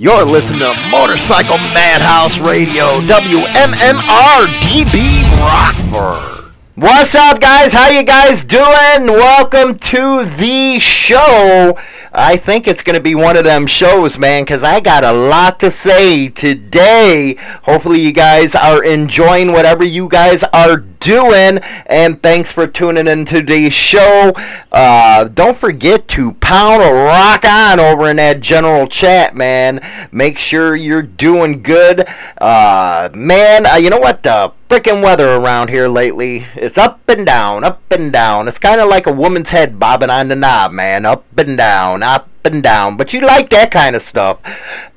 You're listening to Motorcycle Madhouse Radio, WMMR DB Rockford. What's up, guys? How you guys doing? Welcome to the show. I think it's going to be one of them shows, man, because I got a lot to say today. Hopefully, you guys are enjoying whatever you guys are doing. And thanks for tuning in to the show. Uh, don't forget to pound a rock on over in that general chat, man. Make sure you're doing good. Uh, man, uh, you know what? The freaking weather around here lately. It's up and down, up and down. It's kind of like a woman's head bobbing on the knob, man. Up and down, up and down. But you like that kind of stuff.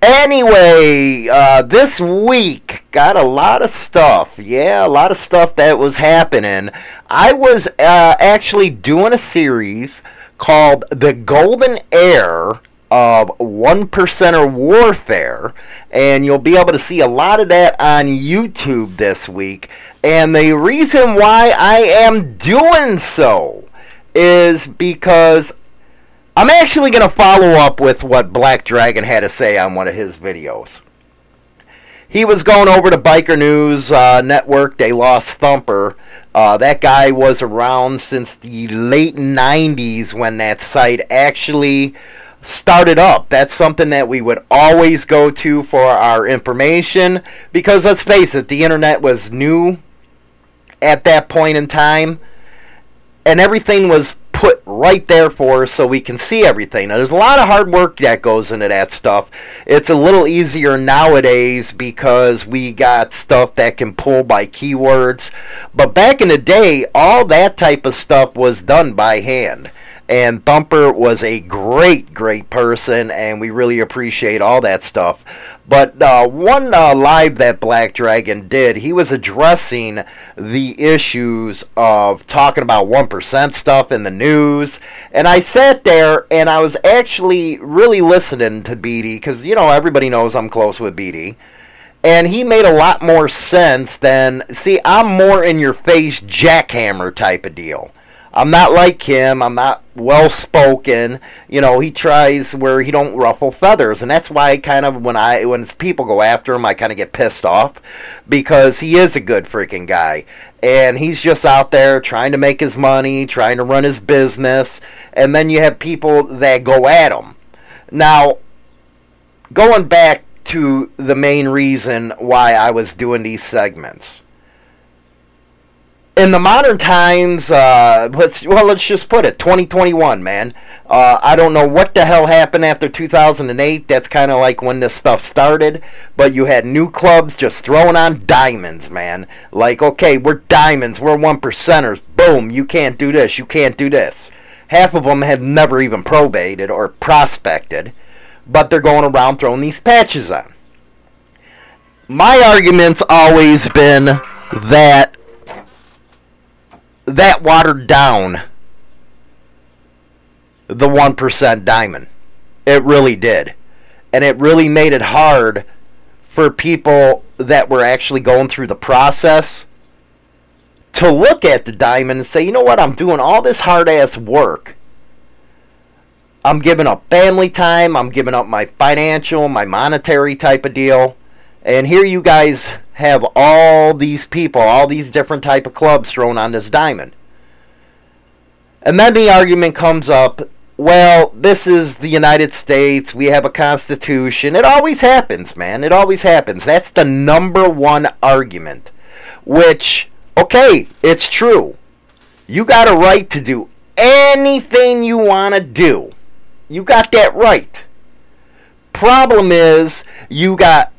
Anyway, uh, this week got a lot of stuff. Yeah, a lot of stuff that was happening. I was uh, actually doing a series called The Golden Era of one percenter warfare, and you'll be able to see a lot of that on YouTube this week. And the reason why I am doing so is because I'm actually going to follow up with what Black Dragon had to say on one of his videos. He was going over to Biker News uh, Network. They lost Thumper. Uh, that guy was around since the late 90s when that site actually started up. That's something that we would always go to for our information because let's face it, the internet was new at that point in time and everything was right there for us so we can see everything. Now, there's a lot of hard work that goes into that stuff. It's a little easier nowadays because we got stuff that can pull by keywords. But back in the day, all that type of stuff was done by hand. And Thumper was a great, great person, and we really appreciate all that stuff. But uh, one uh, live that Black Dragon did, he was addressing the issues of talking about 1% stuff in the news. And I sat there and I was actually really listening to BD, because, you know, everybody knows I'm close with BD and he made a lot more sense than see i'm more in your face jackhammer type of deal I'm not like him. I'm not well spoken. You know, he tries where he don't ruffle feathers, and that's why kind of when I when people go after him, I kind of get pissed off because he is a good freaking guy, and he's just out there trying to make his money, trying to run his business, and then you have people that go at him. Now, going back to the main reason why I was doing these segments in the modern times, uh, let's well, let's just put it, 2021, man. Uh, I don't know what the hell happened after 2008. That's kind of like when this stuff started. But you had new clubs just throwing on diamonds, man. Like, okay, we're diamonds, we're one percenters. Boom, you can't do this, you can't do this. Half of them had never even probated or prospected, but they're going around throwing these patches on. My argument's always been that that watered down the 1% diamond. It really did. And it really made it hard for people that were actually going through the process to look at the diamond and say, you know what, I'm doing all this hard ass work. I'm giving up family time, I'm giving up my financial, my monetary type of deal. And here you guys have all these people, all these different type of clubs thrown on this diamond. And then the argument comes up, well, this is the United States, we have a constitution. It always happens, man. It always happens. That's the number one argument. Which, okay, it's true. You got a right to do anything you want to do. You got that right. Problem is, you got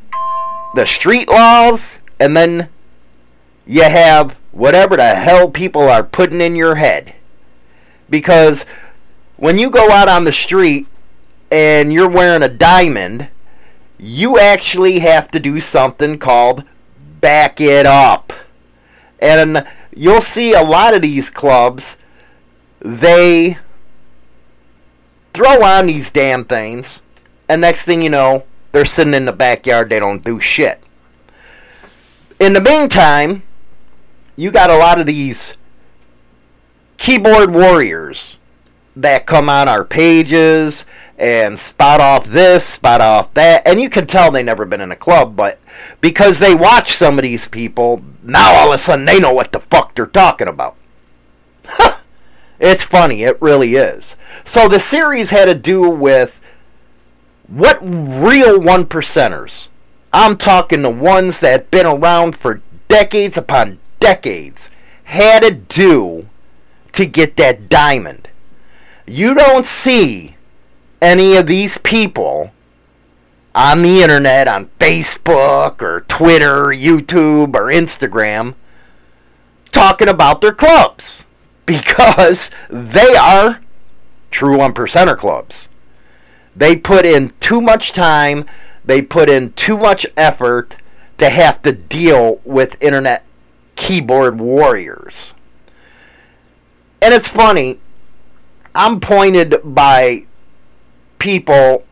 the street laws, and then you have whatever the hell people are putting in your head. Because when you go out on the street and you're wearing a diamond, you actually have to do something called back it up. And you'll see a lot of these clubs, they throw on these damn things, and next thing you know, they're sitting in the backyard, they don't do shit. In the meantime, you got a lot of these keyboard warriors that come on our pages and spot off this, spot off that, and you can tell they never been in a club, but because they watch some of these people, now all of a sudden they know what the fuck they're talking about. it's funny, it really is. So the series had to do with what real one percenters. I'm talking the ones that have been around for decades upon decades had to do to get that diamond. You don't see any of these people on the internet, on Facebook or Twitter, YouTube or Instagram, talking about their clubs because they are true one percenter clubs. They put in too much time, they put in too much effort to have to deal with internet keyboard warriors. And it's funny, I'm pointed by people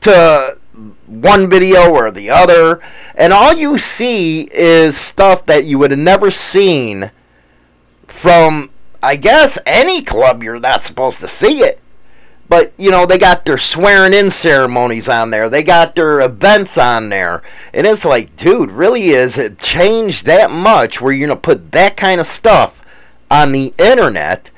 to one video or the other, and all you see is stuff that you would have never seen from, I guess, any club you're not supposed to see it. But, you know, they got their swearing in ceremonies on there. They got their events on there. And it's like, dude, really is it changed that much where you're to put that kind of stuff on the internet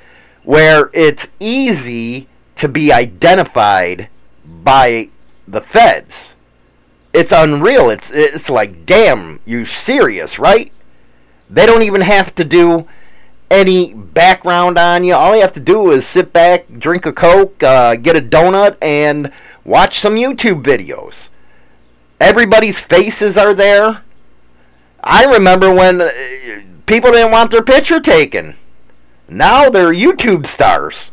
where it's easy to be identified by the feds. It's unreal. It's it's like, damn, you serious, right? They don't even have to do any background on you. All you have to do is sit back, drink a Coke, uh, get a donut, and watch some YouTube videos. Everybody's faces are there. I remember when uh, people didn't want their picture taken. Now they're YouTube stars.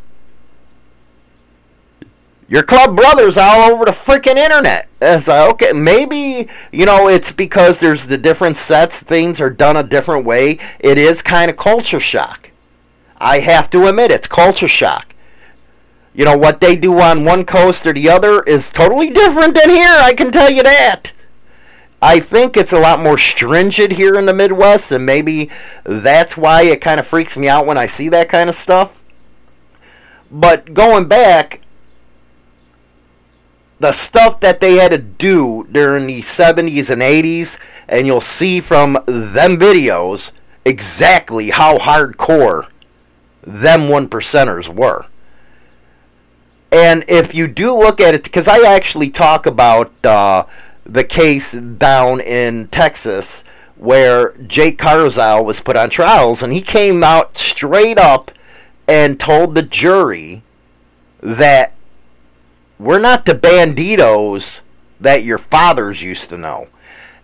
Your club brothers all over the freaking internet. It's like, okay, maybe, you know, it's because there's the different sets, things are done a different way. It is kind of culture shock. I have to admit, it's culture shock. You know, what they do on one coast or the other is totally different than here, I can tell you that. I think it's a lot more stringent here in the Midwest, and maybe that's why it kind of freaks me out when I see that kind of stuff. But going back, the stuff that they had to do during the 70s and 80s, and you'll see from them videos exactly how hardcore them one percenters were. And if you do look at it, because I actually talk about uh, the case down in Texas where Jake Carrizal was put on trials, and he came out straight up and told the jury that we're not the Bandidos that your fathers used to know.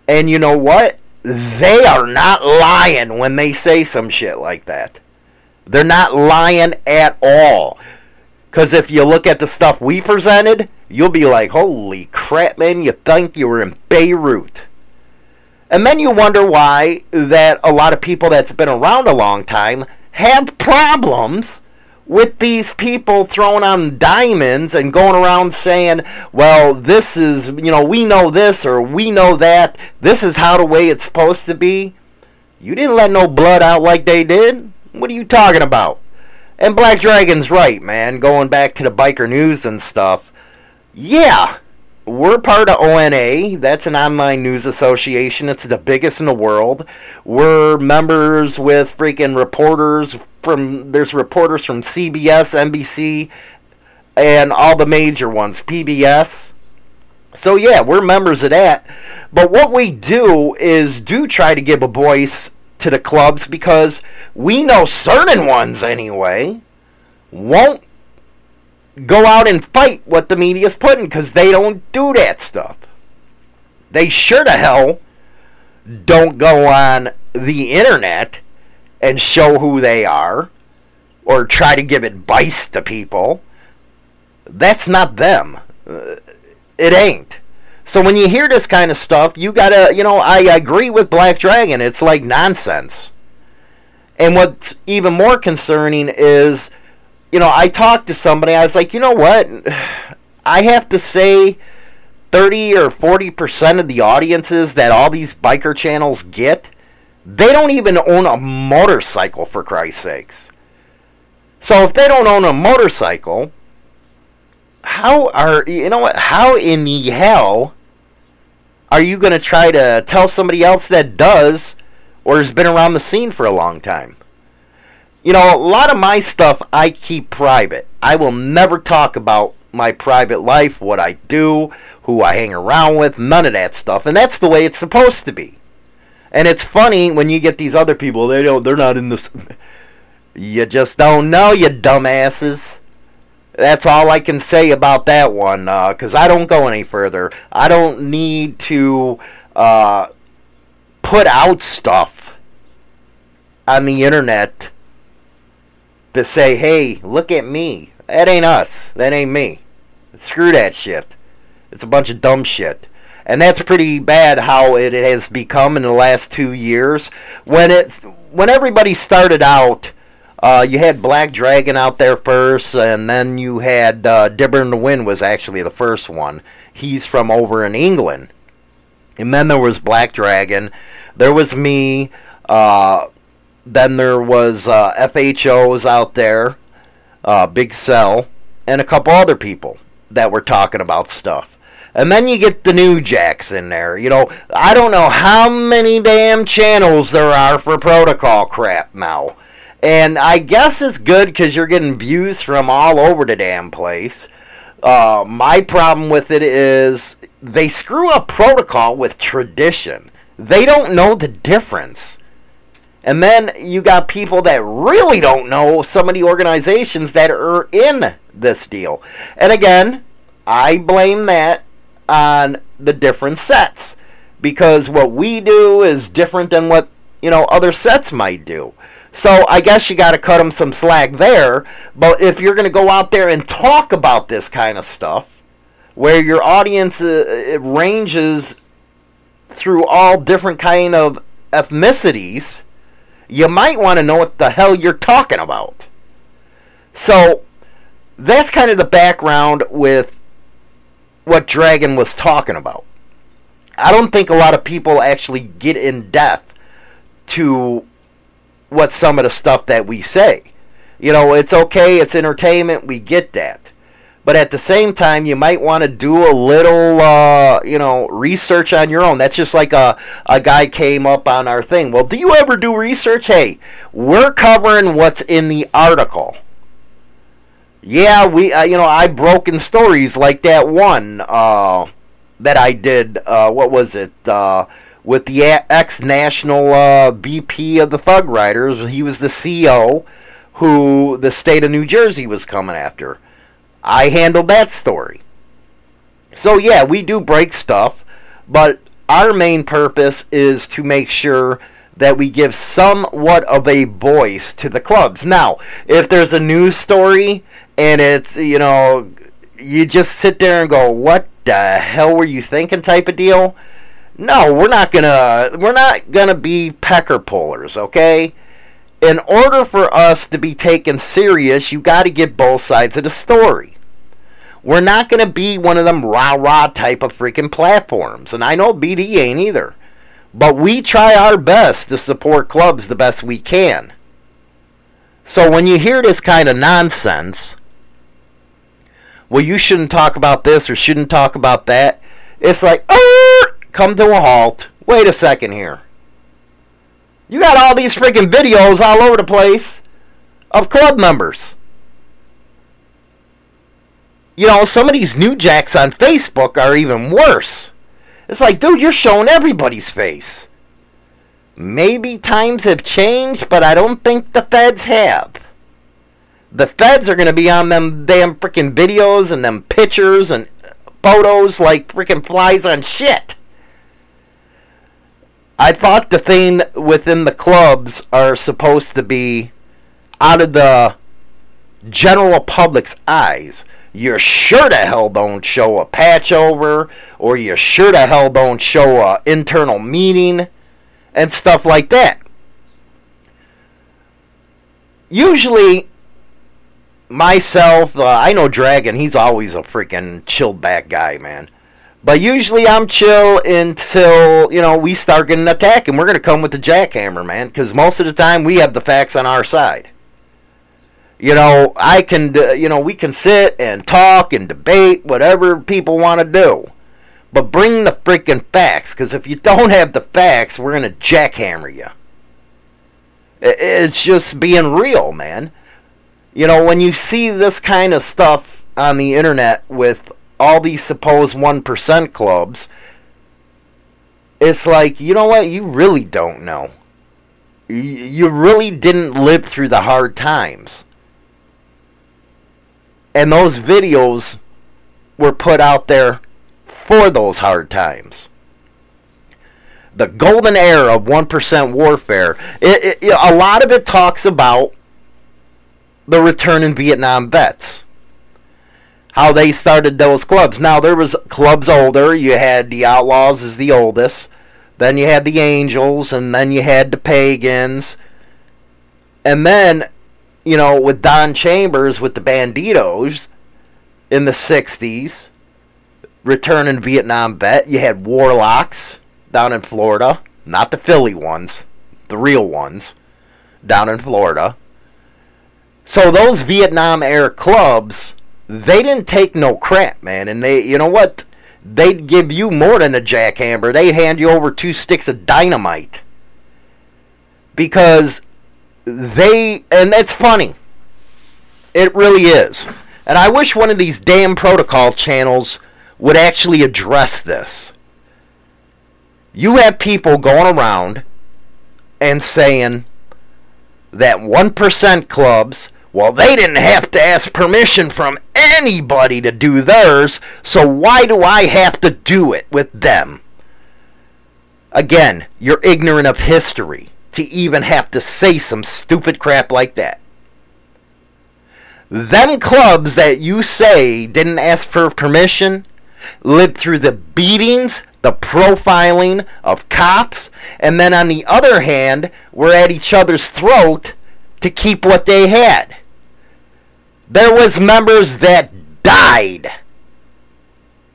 And you know what? They are not lying when they say some shit like that. They're not lying at all. Because if you look at the stuff we presented, you'll be like, holy crap, man, you think you were in Beirut. And then you wonder why that a lot of people that's been around a long time have problems with these people throwing on diamonds and going around saying, well, this is, you know, we know this or we know that. This is how the way it's supposed to be. You didn't let no blood out like they did. What are you talking about? And Black Dragon's right, man. Going back to the biker news and stuff. Yeah, we're part of ONA. That's an online news association. It's the biggest in the world. We're members with freaking reporters from. There's reporters from CBS, NBC, and all the major ones, PBS. So yeah, we're members of that. But what we do is do try to give a voice to the clubs because we know certain ones anyway won't go out and fight what the media's putting because they don't do that stuff. They sure to hell don't go on the internet and show who they are or try to give advice to people. That's not them. Uh, it ain't. So when you hear this kind of stuff, you gotta, you know, I agree with Black Dragon. It's like nonsense. And what's even more concerning is, you know, I talked to somebody, I was like, you know what? I have to say 30 or 40% of the audiences that all these biker channels get, they don't even own a motorcycle, for Christ's sakes. So if they don't own a motorcycle, how are, you know what, how in the hell are you going to try to tell somebody else that does or has been around the scene for a long time? You know, a lot of my stuff I keep private. I will never talk about my private life, what I do, who I hang around with, none of that stuff. And that's the way it's supposed to be. And it's funny when you get these other people, they don't they're not in this You just don't know, you dumbasses. That's all I can say about that one, because uh, I don't go any further. I don't need to uh, put out stuff on the internet to say, hey, look at me. That ain't us. That ain't me. Screw that shit. It's a bunch of dumb shit. And that's pretty bad how it has become in the last two years. When it's when everybody started out, uh, you had Black Dragon out there first, and then you had uh, Dibber in the Wind was actually the first one. He's from over in England. And then there was Black Dragon. There was me. Uh, then there was uh, FHOs out there, uh, Big Cell, and a couple other people that were talking about stuff. And then you get the new jacks in there. You know, I don't know how many damn channels there are for protocol crap now. And I guess it's good because you're getting views from all over the damn place. Uh, my problem with it is they screw up protocol with tradition. They don't know the difference. And then you got people that really don't know some of the organizations that are in this deal. And again, I blame that on the different sets because what we do is different than what, you know, other sets might do. So I guess you got to cut them some slack there, but if you're going to go out there and talk about this kind of stuff where your audience uh, ranges through all different kind of ethnicities, you might want to know what the hell you're talking about. So that's kind of the background with what Dragon was talking about. I don't think a lot of people actually get in depth to what some of the stuff that we say. You know, it's okay, it's entertainment, we get that. But at the same time, you might want to do a little, uh, you know, research on your own. That's just like a, a guy came up on our thing. Well, do you ever do research? Hey, we're covering what's in the article yeah, we, uh, you know, I broken stories like that one uh, that I did. Uh, what was it? Uh, with the ex-national uh, VP of the Thug Riders, he was the CEO who the state of New Jersey was coming after. I handled that story. So yeah, we do break stuff, but our main purpose is to make sure that we give somewhat of a voice to the clubs. Now, if there's a news story and it's you know you just sit there and go what the hell were you thinking? type of deal no we're not gonna we're not gonna be pecker pullers okay? In order for us to be taken serious you got to get both sides of the story. We're not to be one of them rah rah type of freaking platforms and i know bd ain't either but we try our best to support clubs the best we can so when you hear this kind of nonsense well, you shouldn't talk about this or shouldn't talk about that. It's like, oh, come to a halt. Wait a second here. You got all these freaking videos all over the place of club members. You know, some of these new jacks on Facebook are even worse. It's like, dude, you're showing everybody's face. Maybe times have changed, but I don't think the feds have the feds are going to be on them damn freaking videos and them pictures and photos like freaking flies on shit. I thought the thing within the clubs are supposed to be out of the general public's eyes. You sure to hell don't show a patch over, or you sure to hell don't show a internal meeting, and stuff like that. Usually, myself, uh, I know Dragon, he's always a freaking chilled back guy, man. But usually I'm chill until, you know, we start getting attacked and we're going to come with the jackhammer, man. Because most of the time we have the facts on our side. You know, I can, uh, you know, we can sit and talk and debate whatever people want to do. But bring the freaking facts. Because if you don't have the facts, we're going to jackhammer you. It's just being real, man. You know, when you see this kind of stuff on the internet with all these supposed 1% clubs, it's like, you know what? You really don't know. You really didn't live through the hard times. And those videos were put out there for those hard times. The golden era of 1% warfare, it, it, a lot of it talks about the return in Vietnam vets how they started those clubs. Now there was clubs older. You had the Outlaws as the oldest. Then you had the Angels, and then you had the Pagans. And then, you know, with Don Chambers with the Bandidos in the 60s, returning Vietnam vet, you had Warlocks down in Florida. Not the Philly ones, the real ones down in Florida. So those Vietnam era clubs they didn't take no crap, man. And they, you know what? They'd give you more than a jackhammer. They'd hand you over two sticks of dynamite. Because they, and it's funny. It really is. And I wish one of these damn protocol channels would actually address this. You have people going around and saying that 1% clubs well, they didn't have to ask permission from anybody to do theirs, so why do I have to do it with them? Again, you're ignorant of history to even have to say some stupid crap like that. Them clubs that you say didn't ask for permission lived through the beatings, the profiling of cops, and then on the other hand, were at each other's throat to keep what they had there was members that died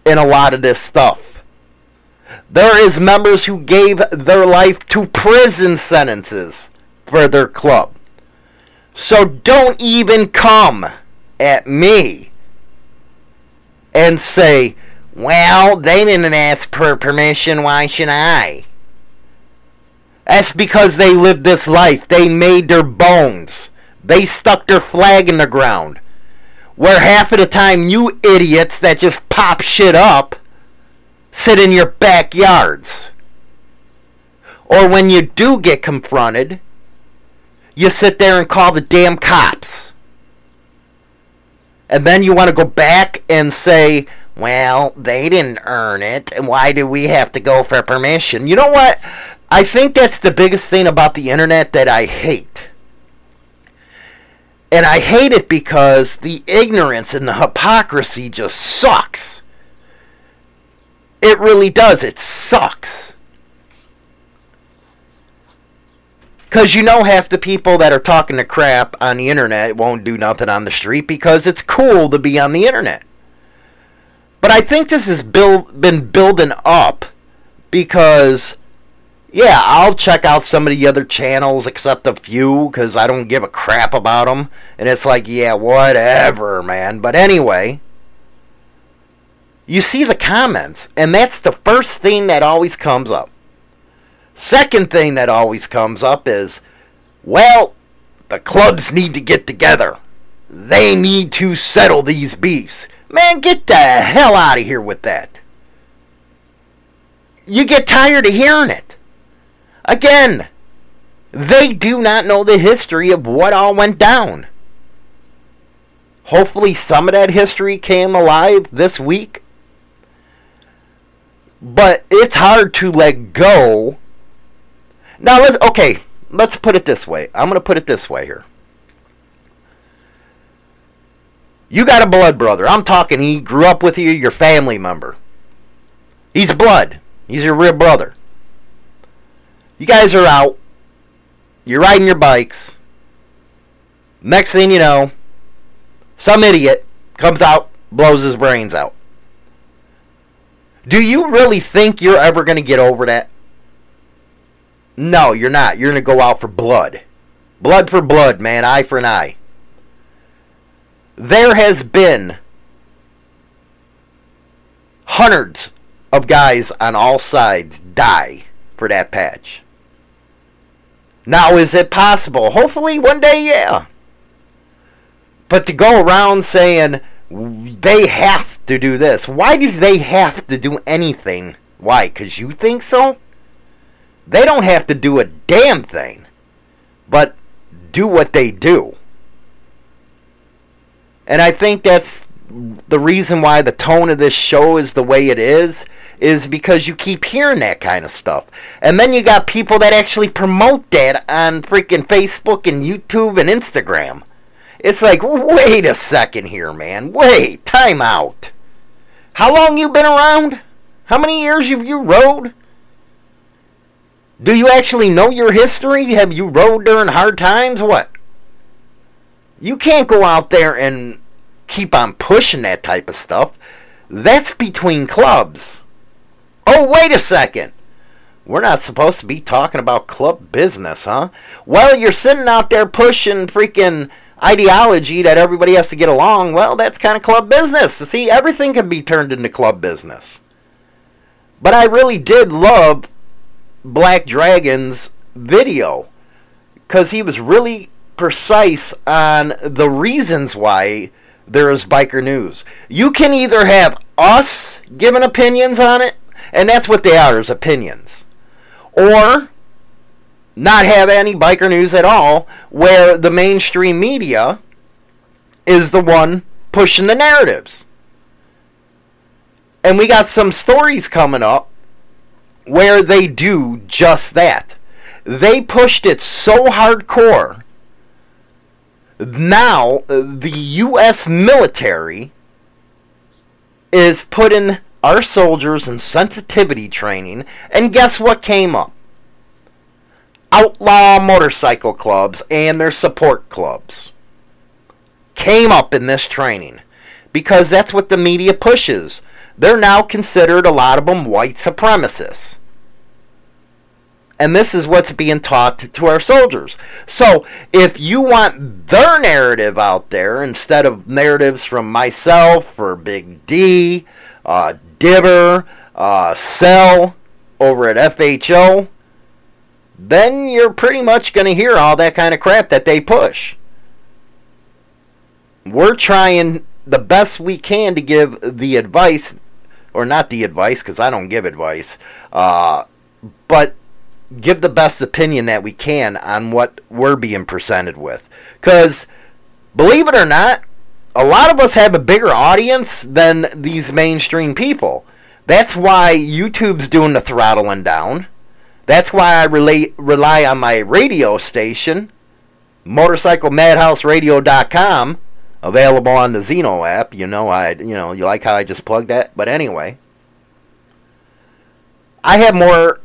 in a lot of this stuff. There is members who gave their life to prison sentences for their club. So don't even come at me and say, well, they didn't ask for permission, why should I? That's because they lived this life. They made their bones. They stuck their flag in the ground. Where half of the time you idiots that just pop shit up sit in your backyards. Or when you do get confronted, you sit there and call the damn cops. And then you want to go back and say, well, they didn't earn it, and why do we have to go for permission? You know what? I think that's the biggest thing about the internet that I hate. And I hate it because the ignorance and the hypocrisy just sucks. It really does. It sucks. Because you know half the people that are talking the crap on the internet won't do nothing on the street because it's cool to be on the internet. But I think this has build, been building up because yeah, I'll check out some of the other channels except a few because I don't give a crap about them. And it's like, yeah, whatever, man. But anyway, you see the comments, and that's the first thing that always comes up. Second thing that always comes up is, well, the clubs need to get together. They need to settle these beefs. Man, get the hell out of here with that. You get tired of hearing it. Again, they do not know the history of what all went down. Hopefully, some of that history came alive this week. But it's hard to let go. Now, let's, okay, let's put it this way. I'm to put it this way here. You got a blood brother. I'm talking he grew up with you, your family member. He's blood. He's your real brother. You guys are out. You're riding your bikes. Next thing you know, some idiot comes out, blows his brains out. Do you really think you're ever going to get over that? No, you're not. You're going to go out for blood. Blood for blood, man. Eye for an eye. There has been hundreds of guys on all sides die for that patch. Now, is it possible? Hopefully, one day, yeah. But to go around saying they have to do this, why do they have to do anything? Why? Because you think so? They don't have to do a damn thing, but do what they do. And I think that's the reason why the tone of this show is the way it is is because you keep hearing that kind of stuff. And then you got people that actually promote that on freaking Facebook and YouTube and Instagram. It's like, wait a second here, man. Wait, time out. How long you been around? How many years have you rode? Do you actually know your history? Have you rode during hard times? What? You can't go out there and keep on pushing that type of stuff. That's between clubs. Oh, wait a second. We're not supposed to be talking about club business, huh? Well, you're sitting out there pushing freaking ideology that everybody has to get along. Well, that's kind of club business. To see, everything can be turned into club business. But I really did love Black Dragon's video because he was really precise on the reasons why there is biker news. You can either have us giving opinions on it, and that's what they are, is opinions. Or not have any biker news at all, where the mainstream media is the one pushing the narratives. And we got some stories coming up where they do just that. They pushed it so hardcore now the U.S. military is putting our soldiers in sensitivity training, and guess what came up? Outlaw motorcycle clubs and their support clubs came up in this training because that's what the media pushes. They're now considered, a lot of them, white supremacists. And this is what's being taught to our soldiers. So, if you want their narrative out there instead of narratives from myself or Big D, uh, Dibber, uh, Cell over at FHO, then you're pretty much going to hear all that kind of crap that they push. We're trying the best we can to give the advice, or not the advice, because I don't give advice, uh, but give the best opinion that we can on what we're being presented with. Because, believe it or not, a lot of us have a bigger audience than these mainstream people. That's why YouTube's doing the throttling down. That's why I relate, rely on my radio station, motorcyclemadhouseradio.com, available on the Zeno app. You know, I you know you like how I just plugged that, but anyway, I have more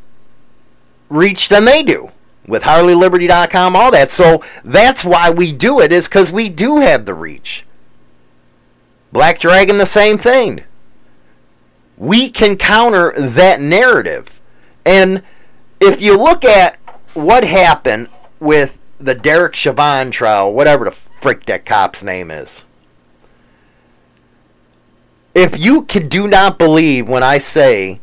reach than they do with HarleyLiberty.com, all that. So that's why we do it, is because we do have the reach. Black Dragon, the same thing. We can counter that narrative. And if you look at what happened with the Derek Chauvin trial, whatever the frick that cop's name is. If you can do not believe when I say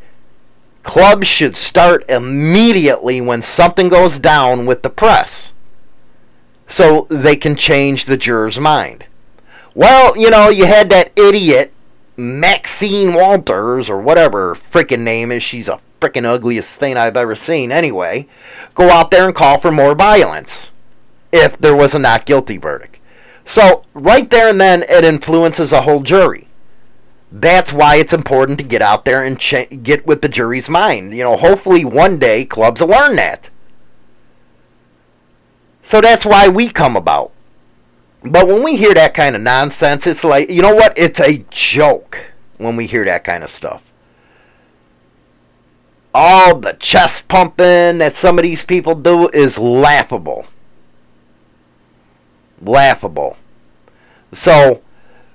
clubs should start immediately when something goes down with the press so they can change the juror's mind. Well, you know, you had that idiot Maxine Walters or whatever her freaking name is. She's a freaking ugliest thing I've ever seen anyway. Go out there and call for more violence if there was a not guilty verdict. So, right there and then, it influences a whole jury. That's why it's important to get out there and ch- get with the jury's mind. You know, hopefully one day clubs will learn that. So that's why we come about. But when we hear that kind of nonsense, it's like, you know what? It's a joke when we hear that kind of stuff. All the chest pumping that some of these people do is laughable. Laughable. So,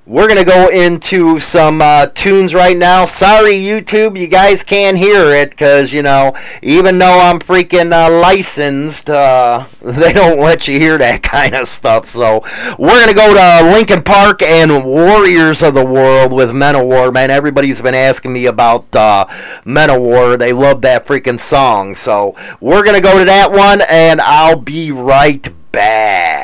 we're going to go into some uh, tunes right now. Sorry, YouTube, you guys can't hear it because, you know, even though I'm freaking uh, licensed, uh, they don't let you hear that kind of stuff. So we're going to go to Linkin Park and Warriors of the World with Manowar. Man, everybody's been asking me about uh, Manowar. They love that freaking song. So we're going to go to that one, and I'll be right back.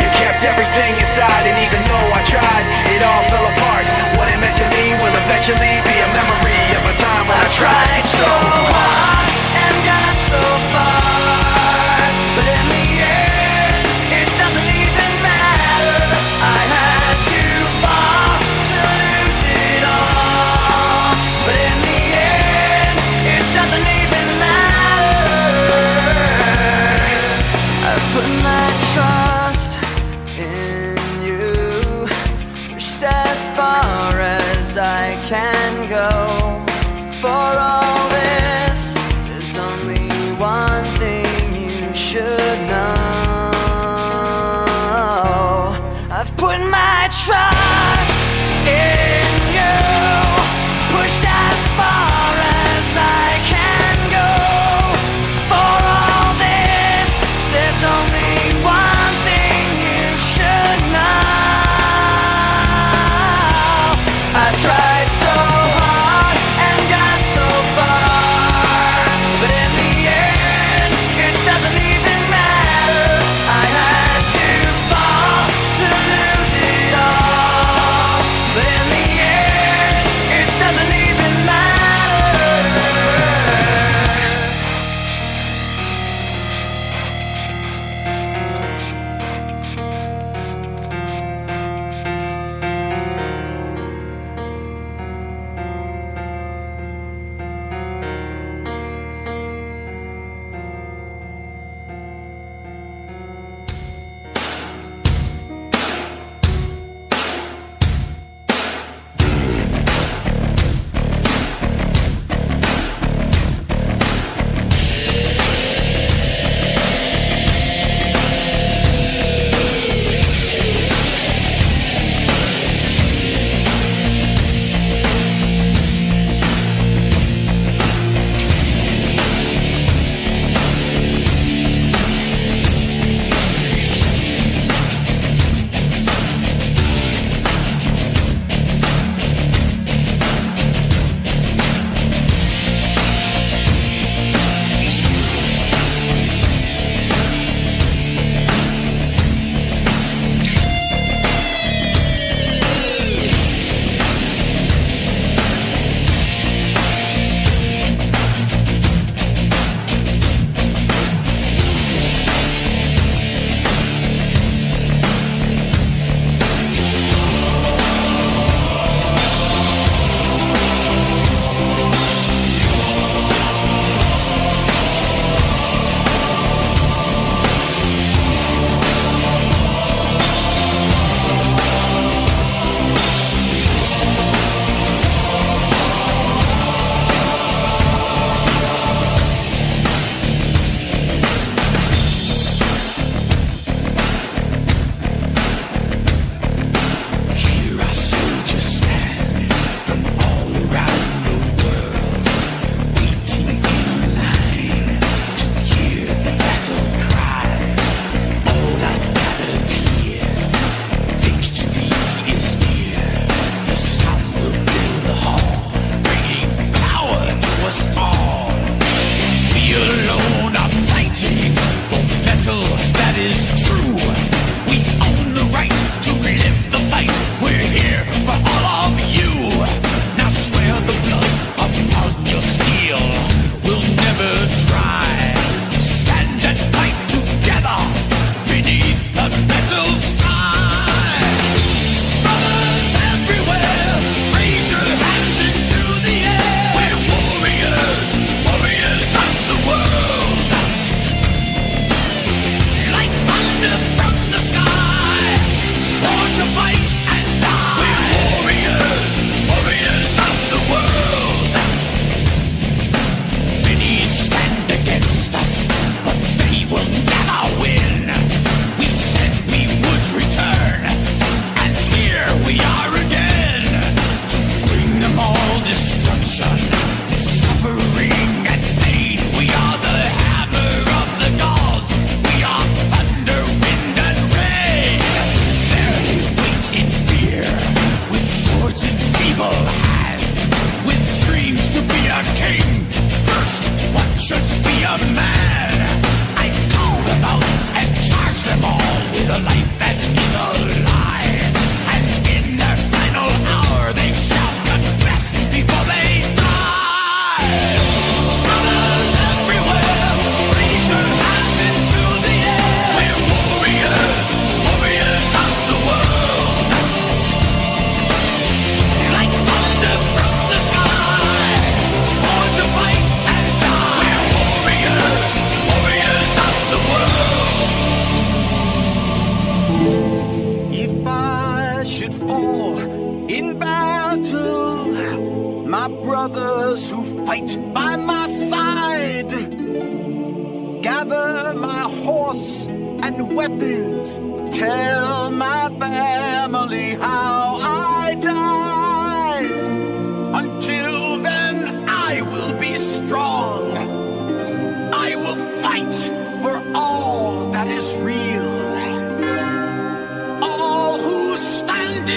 You kept everything inside, and even though I tried, it all fell apart. What it meant to me will eventually be a memory of a time when I tried so hard can go.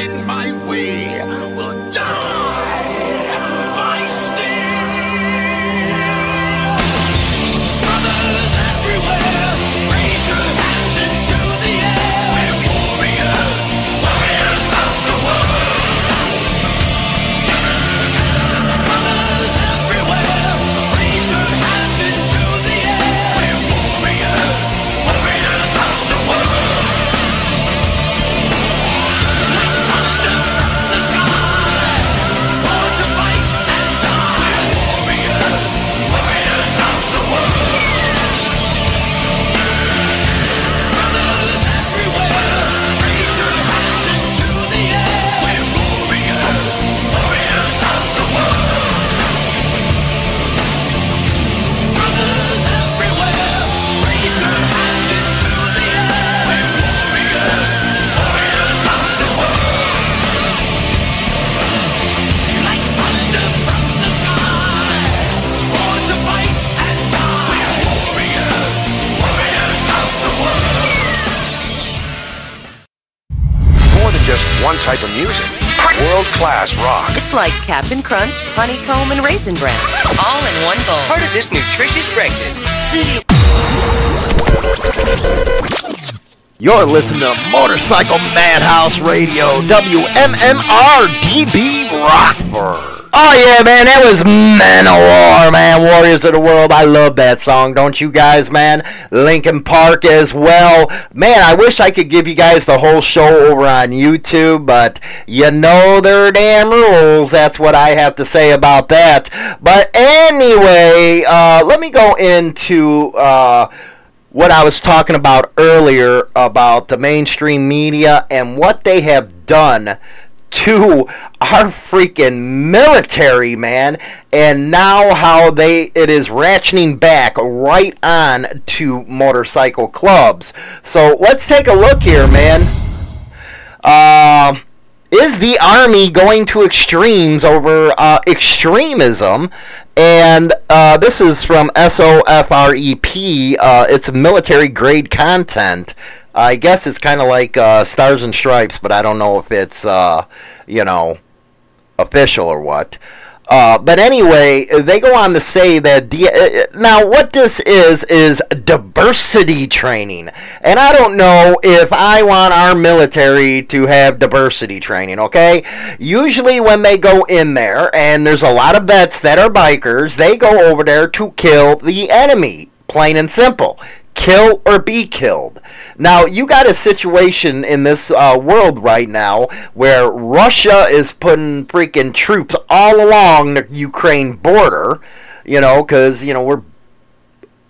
In my way class rock. It's like Captain Crunch, Honeycomb, and Raisin Bran. All in one bowl. Part of this nutritious breakfast. You're listening to Motorcycle Madhouse Radio, WMMR DB Rockford. Oh yeah, man, that was Manowar, man, Warriors of the World. I love that song, don't you guys, man? Linkin Park as well. Man, I wish I could give you guys the whole show over on YouTube, but you know their damn rules. That's what I have to say about that. But anyway, uh, let me go into. Uh, what I was talking about earlier about the mainstream media and what they have done to our freaking military, man, and now how they it is ratcheting back right on to motorcycle clubs. So let's take a look here, man. Uh, is the army going to extremes over uh, extremism? And uh, this is from SOFREP. Uh, it's military grade content. I guess it's kind of like uh, Stars and Stripes, but I don't know if it's, uh, you know, official or what. Uh, but anyway, they go on to say that uh, now what this is is diversity training, and I don't know if I want our military to have diversity training. Okay, usually when they go in there, and there's a lot of vets that are bikers, they go over there to kill the enemy, plain and simple kill or be killed. Now, you got a situation in this uh, world right now where Russia is putting freaking troops all along the Ukraine border, you know, because, you know, we're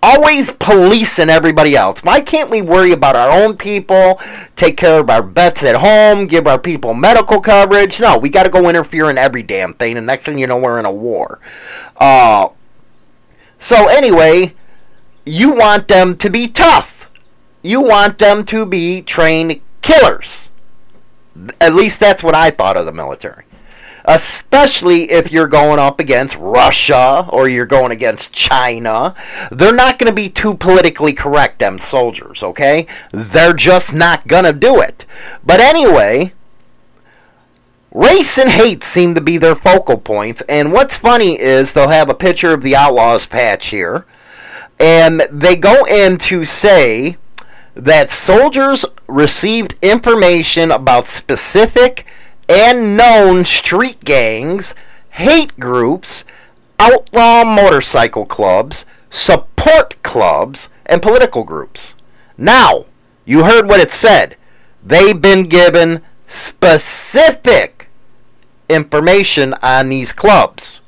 always policing everybody else. Why can't we worry about our own people, take care of our vets at home, give our people medical coverage? No, we got to go interfere in every damn thing, and next thing you know, we're in a war. Uh, so, anyway you want them to be tough. You want them to be trained killers. At least that's what I thought of the military. Especially if you're going up against Russia or you're going against China. They're not going to be too politically correct, them soldiers, okay? They're just not going to do it. But anyway, race and hate seem to be their focal points. And what's funny is they'll have a picture of the Outlaws patch here And they go in to say that soldiers received information about specific and known street gangs, hate groups, outlaw motorcycle clubs, support clubs, and political groups. Now, you heard what it said. They've been given specific information on these clubs.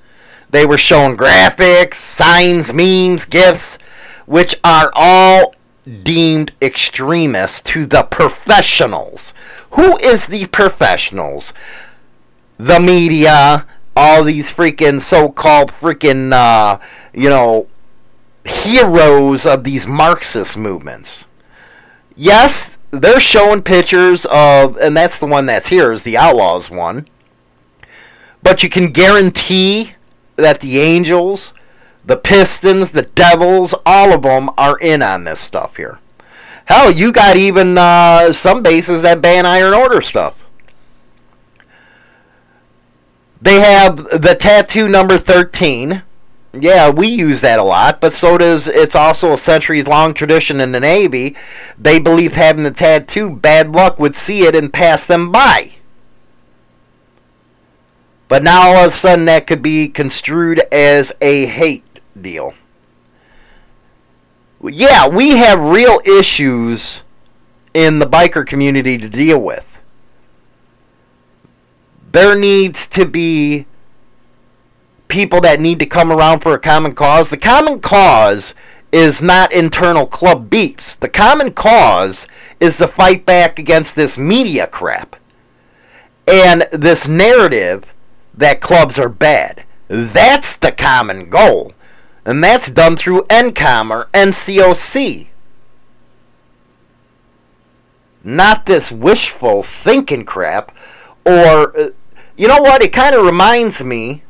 They were shown graphics, signs, memes, gifts, which are all deemed extremists to the professionals. Who is the professionals? The media, all these freaking so-called freaking uh, you know heroes of these Marxist movements. Yes, they're showing pictures of, and that's the one that's here is the Outlaws one. But you can guarantee that the Angels, the Pistons, the Devils, all of them are in on this stuff here. Hell, you got even uh, some bases that ban Iron Order stuff. They have the tattoo number 13. Yeah, we use that a lot, but so does it's also a centuries long tradition in the Navy. They believe having the tattoo, bad luck would see it and pass them by. But now all of a sudden that could be construed as a hate deal. Yeah, we have real issues in the biker community to deal with. There needs to be people that need to come around for a common cause. The common cause is not internal club beefs. The common cause is the fight back against this media crap and this narrative that clubs are bad. That's the common goal. And that's done through NCOM or NCOC. Not this wishful thinking crap. Or, uh, you know what? It kind of reminds me,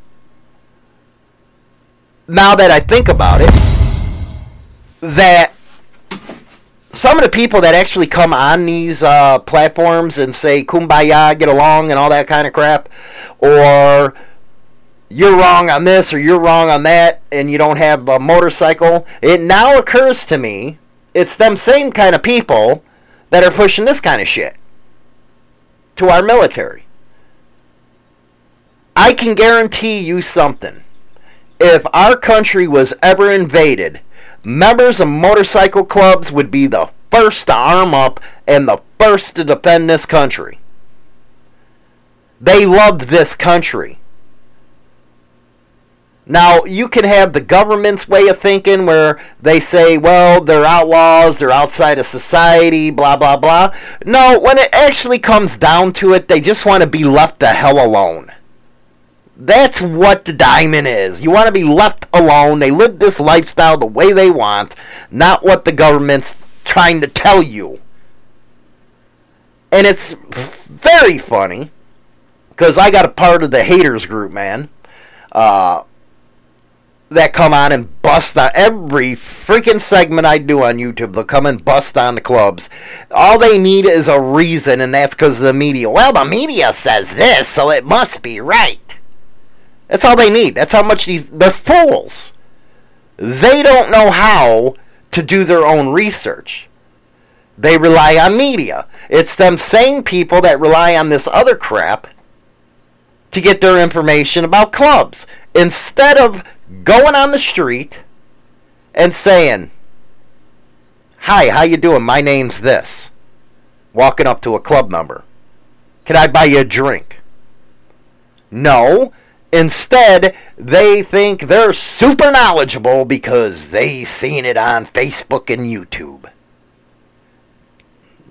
now that I think about it, that some of the people that actually come on these uh, platforms and say kumbaya, get along, and all that kind of crap, or you're wrong on this or you're wrong on that, and you don't have a motorcycle, it now occurs to me it's them same kind of people that are pushing this kind of shit to our military. I can guarantee you something. If our country was ever invaded, members of motorcycle clubs would be the first to arm up and the first to defend this country. They loved this country. Now, you can have the government's way of thinking where they say, well, they're outlaws, they're outside of society, blah, blah, blah. No, when it actually comes down to it, they just want to be left the hell alone. That's what the diamond is. You want to be left alone. They live this lifestyle the way they want, not what the government's trying to tell you. And it's very funny because I got a part of the haters group, man. Uh, that come on and bust on every freaking segment I do on YouTube. They'll come and bust on the clubs. All they need is a reason, and that's because the media. Well, the media says this, so it must be right. That's all they need. That's how much these. They're fools. They don't know how to do their own research. They rely on media. It's them same people that rely on this other crap to get their information about clubs. Instead of going on the street and saying, "Hi, how you doing? My name's this." Walking up to a club member. "Can I buy you a drink?" No. Instead, they think they're super knowledgeable because they seen it on Facebook and YouTube.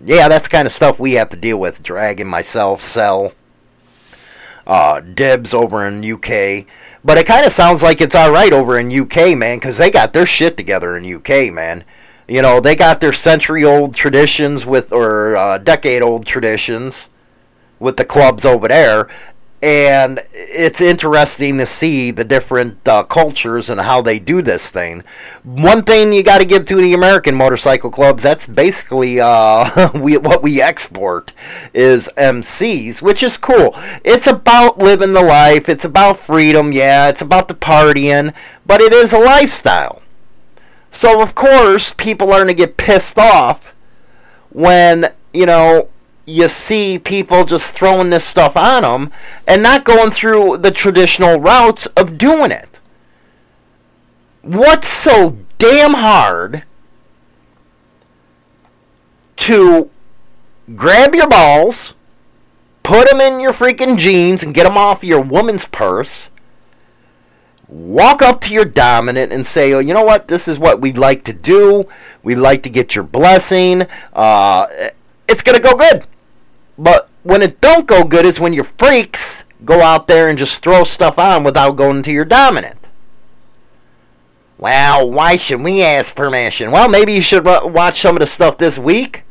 Yeah, that's kind of stuff we have to deal with. Dragon, myself, Cell, uh, Dibs over in UK. But it kind of sounds like it's all right over in UK, man, because they got their shit together in UK, man. You know, they got their century-old traditions with, or uh, decade-old traditions with the clubs over there, and it's interesting to see the different uh, cultures and how they do this thing. One thing you got to give to the American motorcycle clubs, that's basically uh, we, what we export is MCs, which is cool. It's about living the life. It's about freedom. Yeah, it's about the partying, but it is a lifestyle. So, of course, people are going to get pissed off when, you know, you see people just throwing this stuff on them and not going through the traditional routes of doing it. What's so damn hard to grab your balls, put them in your freaking jeans, and get them off your woman's purse? walk up to your dominant and say, oh, you know what, this is what we'd like to do. We'd like to get your blessing. Uh, it's going to go good. But when it don't go good is when your freaks go out there and just throw stuff on without going to your dominant. Well, why should we ask permission? Well, maybe you should watch some of the stuff this week,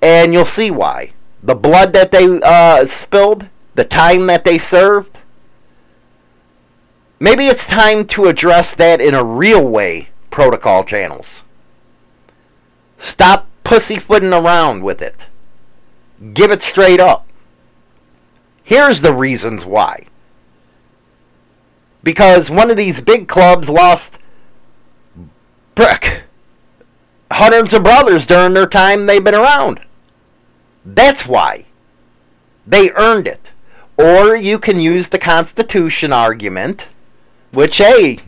and you'll see why. The blood that they uh, spilled, the time that they served, Maybe it's time to address that in a real way, protocol channels. Stop pussyfooting around with it. Give it straight up. Here's the reasons why. Because one of these big clubs lost brick hundreds of brothers during their time they've been around. That's why. They earned it. Or you can use the Constitution argument which, hey,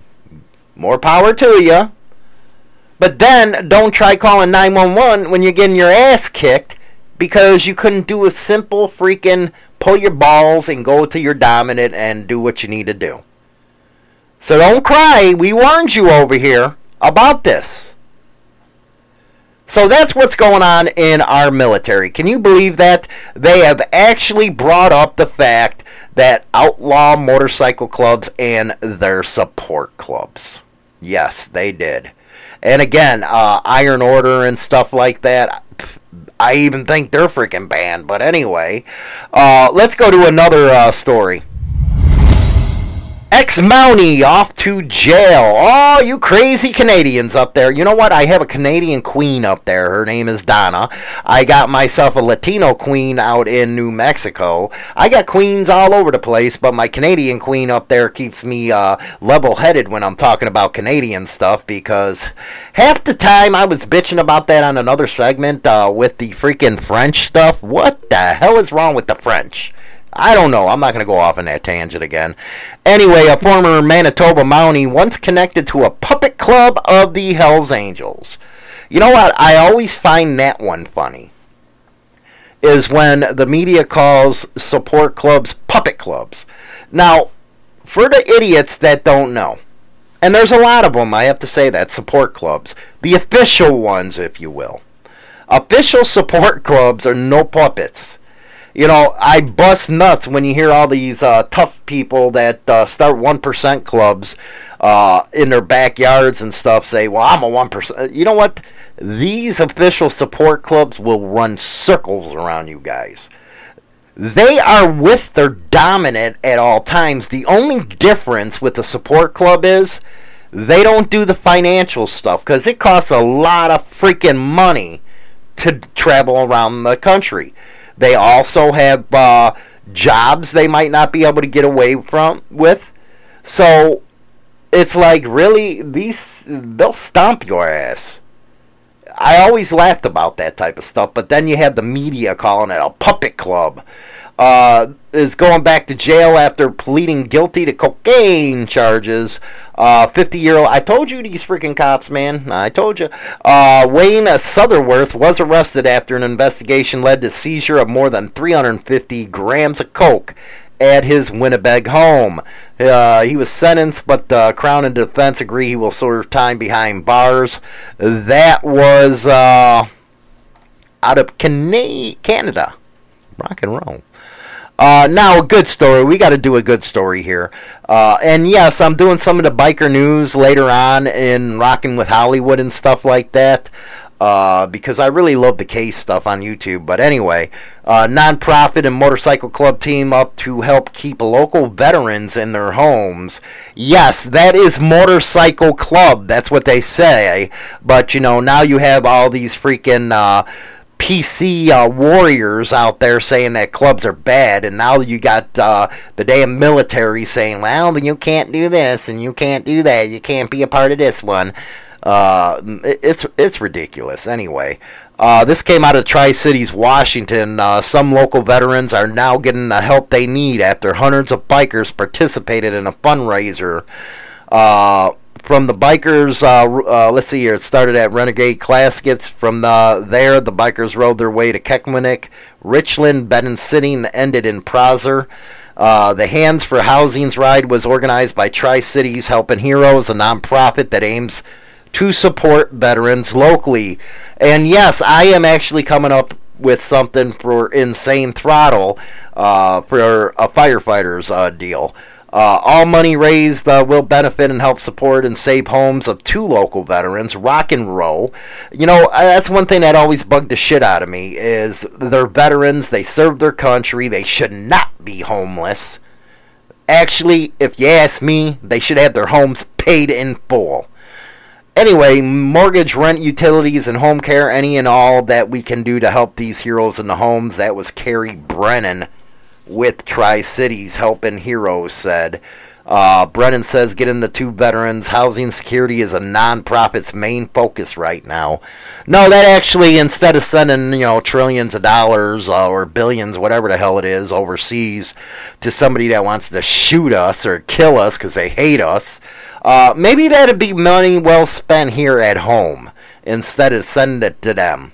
more power to you. But then don't try calling 911 when you're getting your ass kicked because you couldn't do a simple freaking pull your balls and go to your dominant and do what you need to do. So don't cry. We warned you over here about this. So that's what's going on in our military. Can you believe that? They have actually brought up the fact that outlaw motorcycle clubs and their support clubs. Yes, they did. And again, uh, Iron Order and stuff like that. I even think they're freaking banned. But anyway, uh, let's go to another uh, story. Ex Mountie off to jail. Oh, you crazy Canadians up there. You know what? I have a Canadian queen up there. Her name is Donna. I got myself a Latino queen out in New Mexico. I got queens all over the place, but my Canadian queen up there keeps me uh, level headed when I'm talking about Canadian stuff because half the time I was bitching about that on another segment uh, with the freaking French stuff. What the hell is wrong with the French? I don't know. I'm not going to go off on that tangent again. Anyway, a former Manitoba Mountie once connected to a puppet club of the Hells Angels. You know what? I always find that one funny. Is when the media calls support clubs puppet clubs. Now, for the idiots that don't know, and there's a lot of them, I have to say that, support clubs, the official ones, if you will. Official support clubs are no puppets you know, I bust nuts when you hear all these uh, tough people that uh, start 1% clubs uh, in their backyards and stuff say, well, I'm a 1%. You know what? These official support clubs will run circles around you guys. They are with their dominant at all times. The only difference with the support club is they don't do the financial stuff because it costs a lot of freaking money to travel around the country. They also have uh, jobs they might not be able to get away from with. So it's like really these they'll stomp your ass. I always laughed about that type of stuff, but then you had the media calling it a puppet club uh, is going back to jail after pleading guilty to cocaine charges. Uh, 50 year old. I told you these freaking cops, man. I told you. Uh, Wayne Sutherworth was arrested after an investigation led to seizure of more than 350 grams of coke at his Winnipeg home. Uh, he was sentenced, but the Crown and defense agree he will serve time behind bars. That was uh, out of Canada. Rock and roll. Uh, now, a good story. We got to do a good story here. Uh, and yes, I'm doing some of the biker news later on in Rocking with Hollywood and stuff like that. Uh, because I really love the case stuff on YouTube. But anyway, uh, nonprofit and motorcycle club team up to help keep local veterans in their homes. Yes, that is motorcycle club. That's what they say. But you know, now you have all these freaking uh, PC uh, warriors out there saying that clubs are bad, and now you got uh, the damn military saying, well, you can't do this and you can't do that, you can't be a part of this one. Uh, it's it's ridiculous. Anyway, uh, this came out of Tri Cities, Washington. Uh, some local veterans are now getting the help they need after hundreds of bikers participated in a fundraiser. Uh, from the bikers, uh, uh, let's see here. It started at Renegade Claskets. From the, there, the bikers rode their way to Kennewick, Richland, Benton City, and ended in Prosser. Uh, the Hands for Housings ride was organized by Tri Cities Helping Heroes, a nonprofit that aims to support veterans locally. And yes, I am actually coming up with something for Insane Throttle uh, for a firefighters uh, deal. Uh, all money raised uh, will benefit and help support and save homes of two local veterans, Rock and Roll. You know, uh, that's one thing that always bugged the shit out of me is they're veterans, they serve their country, they should not be homeless. Actually, if you ask me, they should have their homes paid in full. Anyway, mortgage, rent, utilities, and home care, any and all that we can do to help these heroes in the homes. That was Carrie Brennan with Tri Cities Helping Heroes said. Uh, Brennan says getting the two veterans housing security is a nonprofit's main focus right now. No, that actually, instead of sending you know trillions of dollars uh, or billions, whatever the hell it is, overseas to somebody that wants to shoot us or kill us because they hate us, uh, maybe that'd be money well spent here at home instead of sending it to them.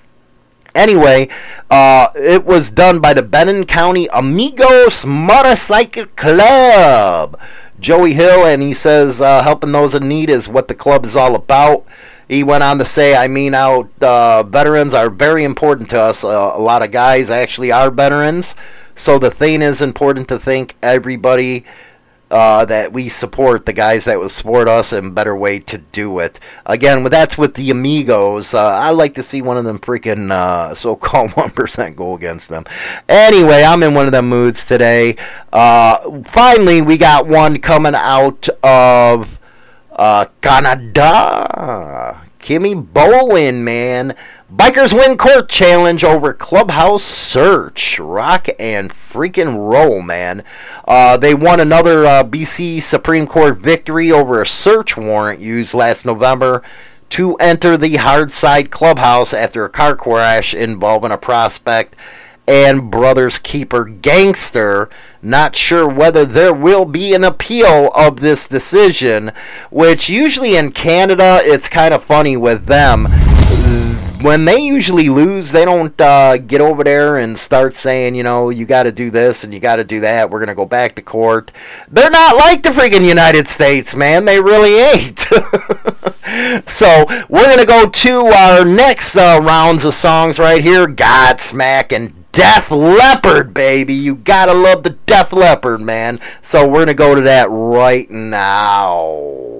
Anyway, uh, it was done by the Benton County Amigos Motorcycle Club. Joey Hill, and he says uh, helping those in need is what the club is all about. He went on to say, I mean, out uh, veterans are very important to us. Uh, a lot of guys actually are veterans, so the thing is important to think everybody uh, that we support the guys that would support us and better way to do it. Again, that's with the Amigos. Uh, I like to see one of them freaking uh, so-called 1% go against them. Anyway, I'm in one of them moods today. Uh, finally, we got one coming out of uh, Canada. Kimmy Bolan, man. Bikers win court challenge over clubhouse search. Rock and freaking roll, man. Uh, they won another uh, BC Supreme Court victory over a search warrant used last November to enter the Hardside clubhouse after a car crash involving a prospect and Brothers Keeper gangster. Not sure whether there will be an appeal of this decision, which usually in Canada it's kind of funny with them. When they usually lose, they don't uh, get over there and start saying, you know, you got to do this and you got to do that. We're going to go back to court. They're not like the freaking United States, man. They really ain't. so we're going to go to our next uh, rounds of songs right here Godsmack and Def Leppard, baby. You gotta love the Def Leppard, man. So we're gonna go to that right now.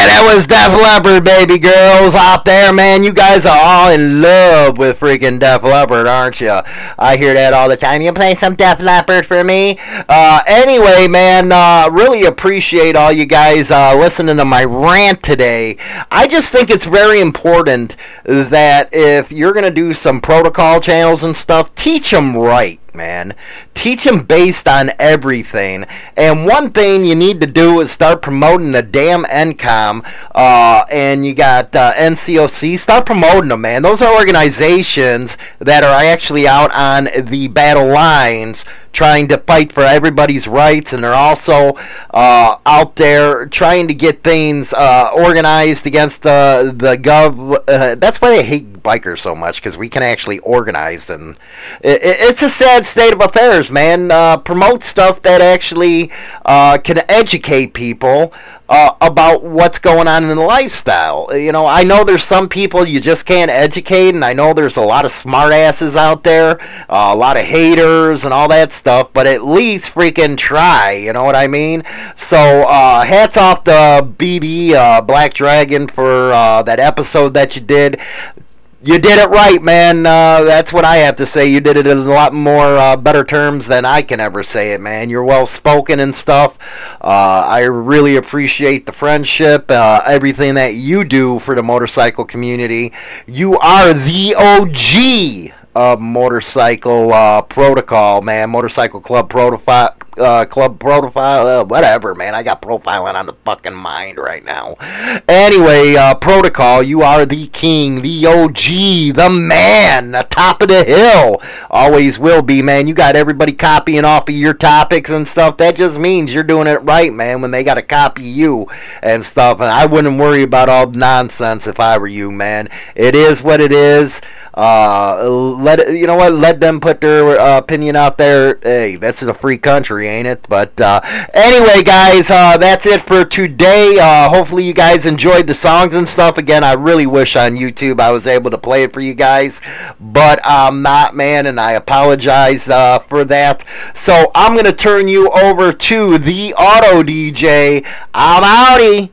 Yeah, that was Def Leppard, baby girls out there, man. You guys are all in love with freaking Def Leppard, aren't you? I hear that all the time. You play some Def Leppard for me? Uh, anyway, man, uh, really appreciate all you guys uh, listening to my rant today. I just think it's very important that if you're gonna do some protocol channels and stuff, teach them right man. Teach them based on everything. And one thing you need to do is start promoting the damn NCOM. Uh, and you got uh, NCOC. Start promoting them, man. Those are organizations that are actually out on the battle lines trying to fight for everybody's rights, and they're also uh, out there trying to get things uh, organized against the the gov. Uh, that's why they hate bikers so much because we can actually organize, and it, it's a sad state of affairs, man. Uh, promote stuff that actually uh, can educate people uh, about what's going on in the lifestyle. You know, I know there's some people you just can't educate, and I know there's a lot of smartasses out there, uh, a lot of haters, and all that stuff. But at least freaking try. You know what I mean? So uh, hats off to BB uh, Black Dragon for that episode that you did you did it right, man. Uh, that's what I have to say. You did it in a lot more uh, better terms than I can ever say it, man. You're well spoken and stuff. Uh, I really appreciate the friendship, uh, everything that you do for the motorcycle community. You are the OG of motorcycle uh, protocol, man. Motorcycle club protocol uh, club profile, uh, whatever, man. I got profiling on the fucking mind right now. Anyway, uh, protocol, you are the king, the OG, the man, the top of the hill. Always will be, man. You got everybody copying off of your topics and stuff. That just means you're doing it right, man. When they got to copy you and stuff, and I wouldn't worry about all nonsense if I were you, man. It is what it is. Uh, let it, you know what? Let them put their uh, opinion out there. Hey, this is a free country, ain't it? But uh, anyway, guys, uh, that's it for today. Uh, hopefully, you guys enjoyed the songs and stuff. Again, I really wish on YouTube I was able to play it for you guys, but I'm not, man, and I apologize uh, for that. So I'm gonna turn you over to the auto DJ. I'm outie.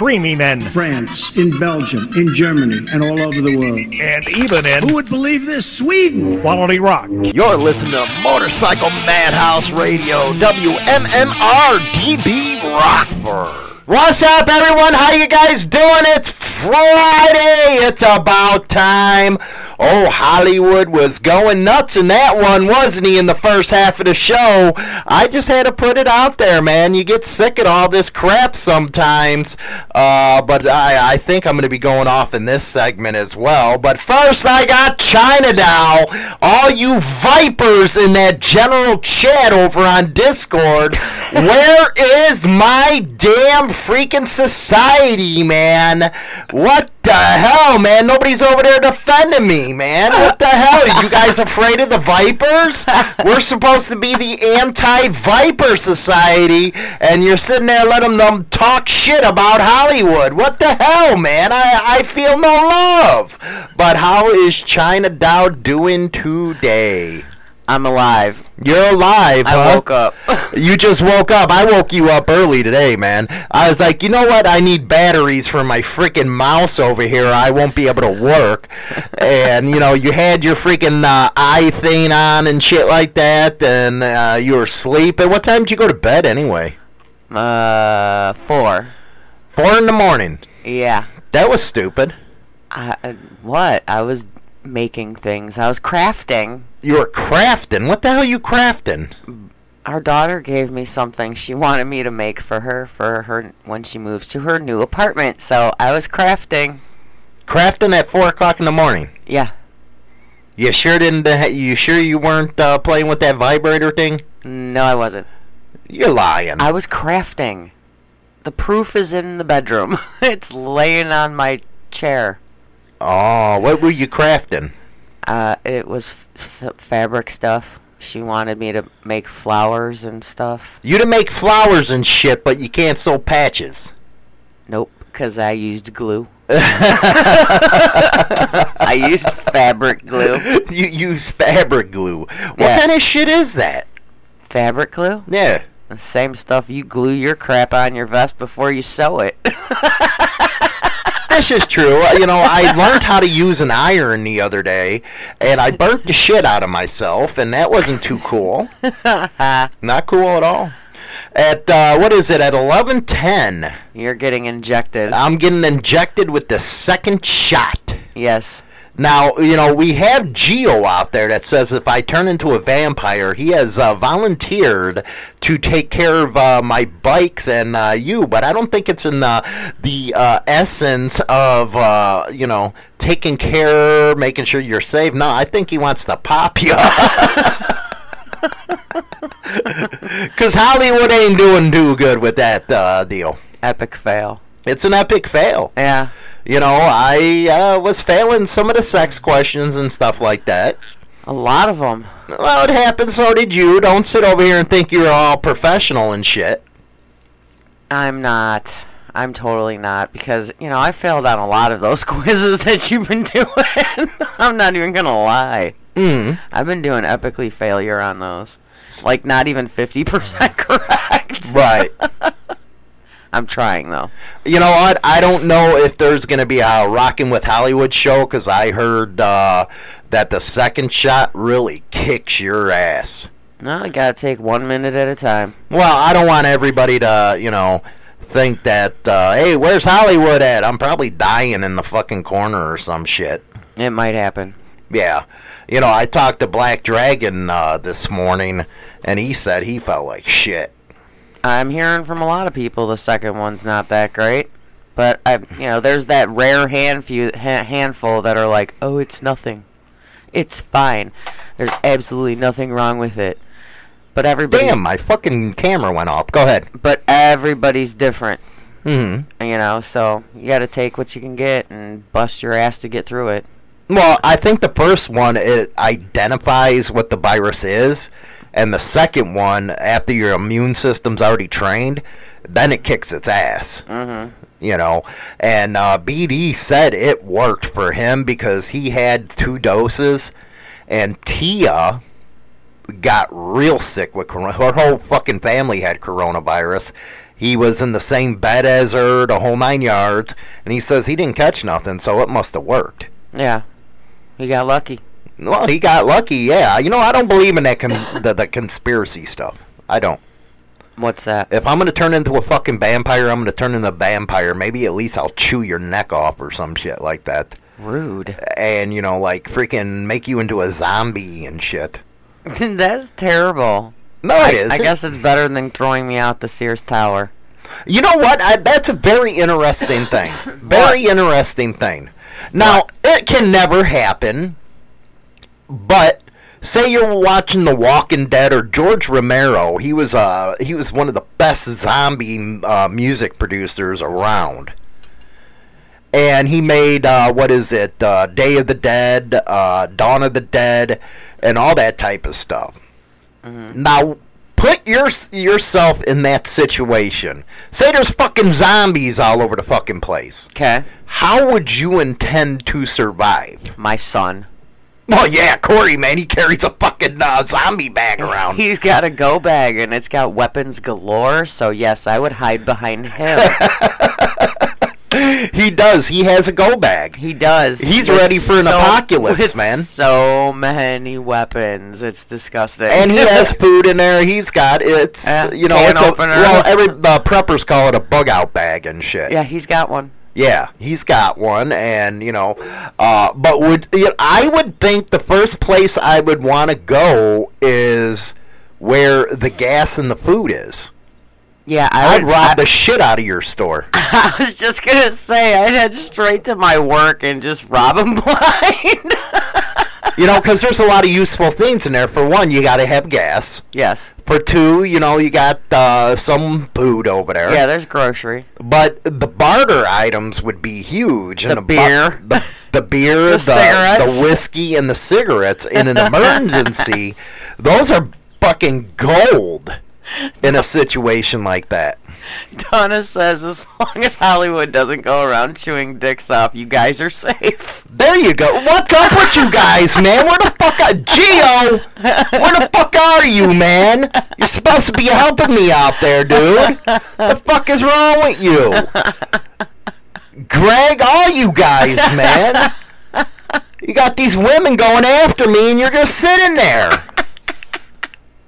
Creamy men. France, in Belgium, in Germany, and all over the world. And even in. Who would believe this? Sweden! Quality rock. You're listening to Motorcycle Madhouse Radio, WMMR DB Rockford. What's up, everyone? How you guys doing? It's Friday. It's about time. Oh, Hollywood was going nuts in that one, wasn't he, in the first half of the show? I just had to put it out there, man. You get sick of all this crap sometimes. Uh, but I, I think I'm going to be going off in this segment as well. But first, I got China Doll. All you vipers in that general chat over on Discord, where is my damn freaking society, man? What the hell, man? Nobody's over there defending me, man. What the hell? Are you guys afraid of the Vipers? We're supposed to be the anti-Viper society, and you're sitting there letting them talk shit about Hollywood. What the hell, man? I, I feel no love. But how is China Doll doing today? I'm alive. You're alive. I huh? woke up. you just woke up. I woke you up early today, man. I was like, you know what? I need batteries for my freaking mouse over here. I won't be able to work. and you know, you had your freaking uh, eye thing on and shit like that, and uh, you were asleep. sleeping. What time did you go to bed anyway? Uh, four. Four in the morning. Yeah. That was stupid. I, uh, what? I was making things. I was crafting. You were crafting. What the hell are you crafting? Our daughter gave me something she wanted me to make for her for her when she moves to her new apartment. So I was crafting. Crafting at four o'clock in the morning. Yeah. You sure didn't? Uh, you sure you weren't uh, playing with that vibrator thing? No, I wasn't. You're lying. I was crafting. The proof is in the bedroom. it's laying on my chair. Oh, what were you crafting? Uh, it was f- fabric stuff. She wanted me to make flowers and stuff. You to make flowers and shit, but you can't sew patches. Nope, because I used glue. I used fabric glue. You use fabric glue. What Yeah. kind of shit is that? Fabric glue? Yeah. The same stuff you glue your crap on your vest before you sew it. This is true. You know, I learned how to use an iron the other day, and I burnt the shit out of myself, and that wasn't too cool. Not cool at all. At uh, what is it? At eleven ten, You're getting injected. I'm getting injected with the second shot. yes. Now, you know, we have Geo out there that says if I turn into a vampire, he has uh, volunteered to take care of uh, my bikes and uh, you, but I don't think it's in the, the uh, essence of, uh, you know, taking care, making sure you're safe. No, I think he wants to pop you. Because Hollywood ain't doing too good with that uh, deal. Epic fail. It's an epic fail. Yeah. You know, I uh, was failing some of the sex questions and stuff like that. A lot of them. Well, it happened, so did you. Don't sit over here and think you're all professional and shit. I'm not. I'm totally not because you know I failed on a lot of those quizzes that you've been doing. I'm not even gonna lie. Mm. I've been doing epically failure on those. Like not even fifty percent correct. Right. I'm trying though. You know what? I don't know if there's going to be a Rocking with Hollywood show because I heard uh, that the second shot really kicks your ass. No, I gotta take one minute at a time. Well, I don't want everybody to, you know, think that, uh, hey, where's Hollywood at? I'm probably dying in the fucking corner or some shit. It might happen. Yeah. You know, I talked to Black Dragon uh, this morning, and he said he felt like shit. I'm hearing from a lot of people the second one's not that great, but I, you know, there's that rare hand few, ha- handful that are like, oh, it's nothing, it's fine. There's absolutely nothing wrong with it. But everybody, Damn, my fucking camera went off. Go ahead. but everybody's different, hmm you know. So you got to take what you can get and bust your ass to get through it. Well, I think the first one it identifies what the virus is, and the second one, after your immune system's already trained, then it kicks its ass. Mm-hmm. You know, and uh, BD said it worked for him because he had two doses, and Tia got real sick with corona. Her whole fucking family had coronavirus. He was in the same bed as her, the whole nine yards, and he says he didn't catch nothing, so it must have worked. Yeah, he got lucky. Well, he got lucky, yeah. You know, I don't believe in that con- the, the conspiracy stuff. I don't. What's that? If I'm gonna turn into a fucking vampire, I'm gonna turn into a vampire. Maybe at least I'll chew your neck off or some shit like that. Rude. And you know, like freaking make you into a zombie and shit. That's terrible. No, I, it is. I guess it's better than throwing me out the Sears Tower. You know what? I, that's a very interesting thing. Very interesting thing. Now, it can never happen, but say you're watching The Walking Dead or George Romero. He was uh he was one of the best zombie uh, music producers around. And he made uh, what is it? Uh, Day of the Dead, uh, Dawn of the Dead, and all that type of stuff. Now, put your yourself in that situation. Say there's fucking zombies all over the fucking place. Okay. How would you intend to survive? My son. Well, yeah, Corey, man, he carries a fucking uh, zombie bag around. He's got a go bag and it's got weapons galore, so yes, I would hide behind him. he does. He has a go bag. he does. He's With ready for an so- apocalypse, man. So many weapons. It's disgusting. And he has food in there. He's got it's Yeah, you know it's a, well every uh, preppers call it a bug out bag and shit. yeah, he's got one. Yeah, he's got one, and you know, uh, but would you know, I would think the first place I would want to go is where the gas and the food is. Yeah, I I'd would rob the shit out of your store. I was just gonna say I'd head straight to my work and just rob them blind. You know, because there's a lot of useful things in there. For one, you got to have gas. yes. For two, you know, you got uh, some food over there. Yeah, there's grocery. But the barter items would be huge. The bu- beer. the, the beer, The the, cigarettes. the whiskey, and the cigarettes in an emergency. those are fucking gold in a situation like that. Donna says, as long as Hollywood doesn't go around chewing dicks off, you guys are safe. There you go. What's up with you guys, man? Where the fuck are Geo? Where the fuck are you, man? You're supposed to be helping me out there, dude. The fuck is wrong with you? Greg, all you guys, man. You got these women going after me, and you're just sitting there.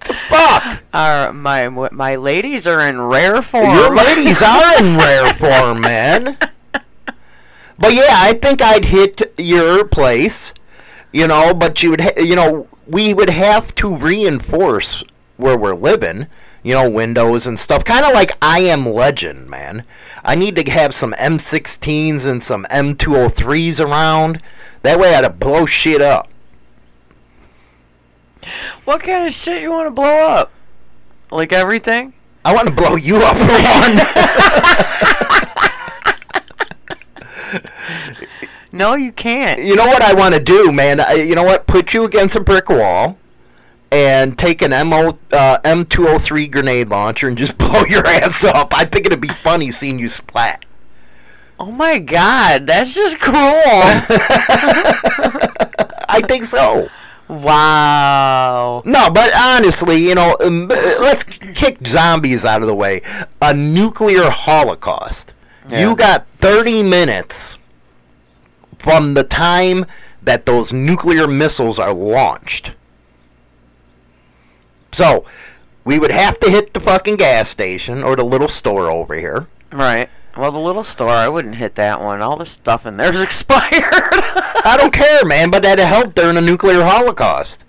The fuck? Our, my my ladies are in rare form. Your ladies are in rare form, man. But yeah, I think I'd hit your place, you know. But you would, ha- you know, we would have to reinforce where we're living, you know, windows and stuff. Kind of like I Am Legend, man. I need to have some M16s and some M203s around. That way, I'd blow shit up. What kind of shit you want to blow up? Like everything? I want to blow you up for one. no, you can't. You know what I want to do, man? I, you know what? Put you against a brick wall and take an MO, uh, M203 grenade launcher and just blow your ass up. I think it'd be funny seeing you splat. Oh my god, that's just cruel. I think so. Wow. No, but honestly, you know, um, let's kick zombies out of the way. A nuclear holocaust. Yeah. You got 30 minutes from the time that those nuclear missiles are launched. So, we would have to hit the fucking gas station or the little store over here. Right. Well, the little store, I wouldn't hit that one. All the stuff in there's expired. I don't care, man, but that'd help during a nuclear holocaust.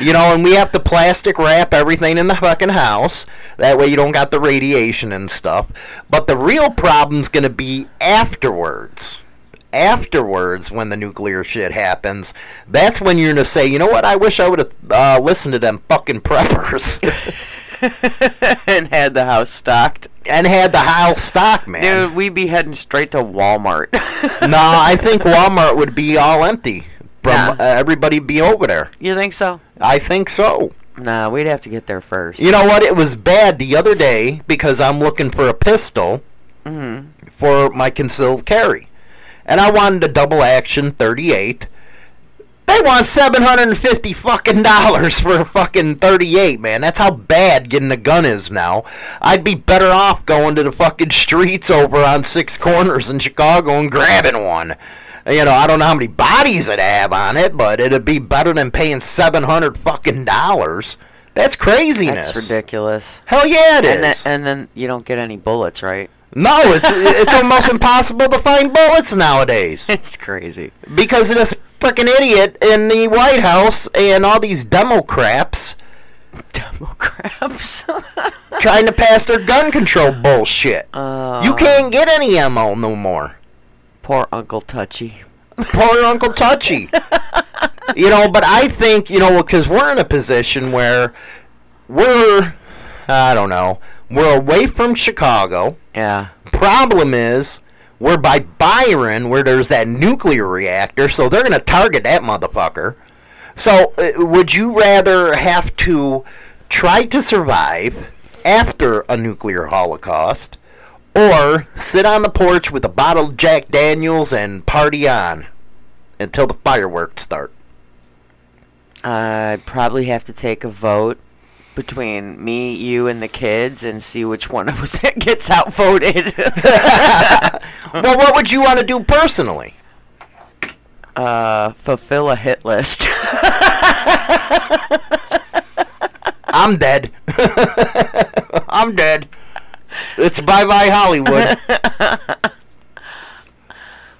You know, and we have to plastic wrap everything in the fucking house. That way you don't got the radiation and stuff. But the real problem's going to be afterwards. Afterwards, when the nuclear shit happens, that's when you're going to say, you know what, I wish I would have uh, listened to them fucking preppers. and had the house stocked. And had the house stock, man. Dude, we'd be heading straight to Walmart. no, I think Walmart would be all empty. From Yeah. uh, everybody be over there. you think so? I think so. Nah, we'd have to get there first. You know what? It was bad the other day because I'm looking for a pistol Mhm. for my concealed carry, and I wanted a double action 38. They want 750 fucking dollars for a fucking 38, man. That's how bad getting a gun is now. I'd be better off going to the fucking streets over on Six Corners in Chicago and grabbing one. You know, I don't know how many bodies it'd have on it, but it'd be better than paying 700 fucking dollars. That's craziness. That's ridiculous. Hell yeah, it is. and then, and then you don't get any bullets, right? No, it's it's almost impossible to find bullets nowadays It's crazy. because of this freaking idiot in the White House and all these demo craps Demo craps. trying to pass their gun control bullshit. You oh. can't get any ammo no more. Poor Uncle Touchy. Poor Uncle Touchy. you know, but I think you know because we're in a position where we're I don't know we're away from Chicago. Yeah. Problem is, we're by Byron, where there's that nuclear reactor, so they're going to target that motherfucker. So, uh, would you rather have to try to survive after a nuclear holocaust, or sit on the porch with a bottle of Jack Daniels and party on until the fireworks start? I'd probably have to take a vote between me, you, and the kids and see which one of us gets outvoted. well, what would you want to do personally? uh, fulfill a hit list. I'm dead. I'm dead. It's bye bye Hollywood.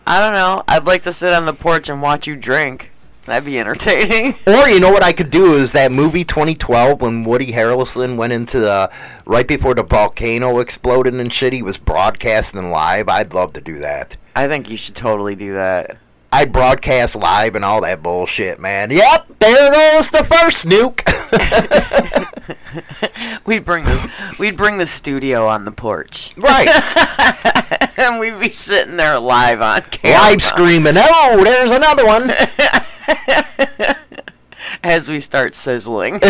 I don't know. I'd like to sit on the porch and watch you drink. That'd be entertaining. Or you know what I could do is that movie 2012 when Woody Harrelson went into the right before the volcano exploded and shit. He was broadcasting live. I'd love to do that. I think you should totally do that. I'd broadcast live and all that bullshit, man. Yep, there goes the first nuke. We'd bring the we'd bring the studio on the porch. right, and we'd be sitting there live on camera. live screaming. Oh, there's another one. As we start sizzling.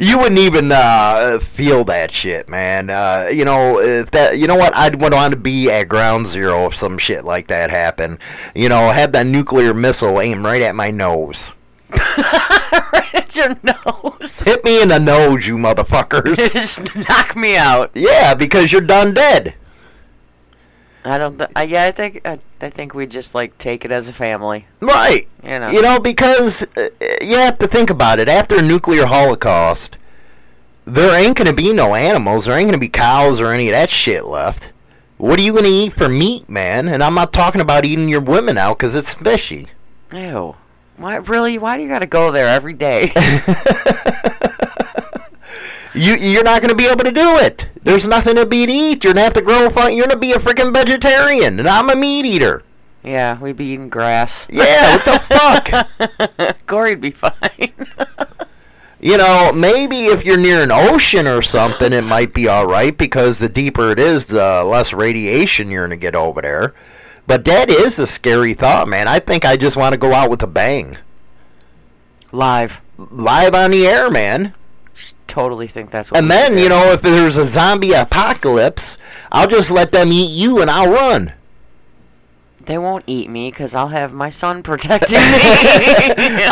you wouldn't even uh, feel that shit, man. Uh, you know if that. You know what? I'd want to be at ground zero if some shit like that happened. You know, have that nuclear missile aim right at my nose. right at your nose. Hit me in the nose, you motherfuckers. Just knock me out. yeah, because you're done dead. I don't. Th- uh, yeah, I think. I, I think we just like take it as a family. Right. You know. You know, because uh, you have to think about it. After a nuclear holocaust, there ain't going to be no animals. There ain't going to be cows or any of that shit left. What are you going to eat for meat, man? And I'm not talking about eating your women out because it's fishy. Ew. Why really? Why do you got to go there every day? You you're not going to be able to do it. There's nothing to be to eat. You're going to have to grow a fun. You're going to be a freaking vegetarian, and I'm a meat eater. yeah, we'd be eating grass. Yeah, what the fuck? Corey'd be fine. You know, maybe if you're near an ocean or something, it might be all right because the deeper it is, the less radiation you're going to get over there. But that is a scary thought, man. I think I just want to go out with a bang. Live. Live on the air, man. Totally think that's what. And then, you know, if there's a zombie apocalypse, I'll just let them eat you and I'll run. they won't eat me because I'll have my son protecting me.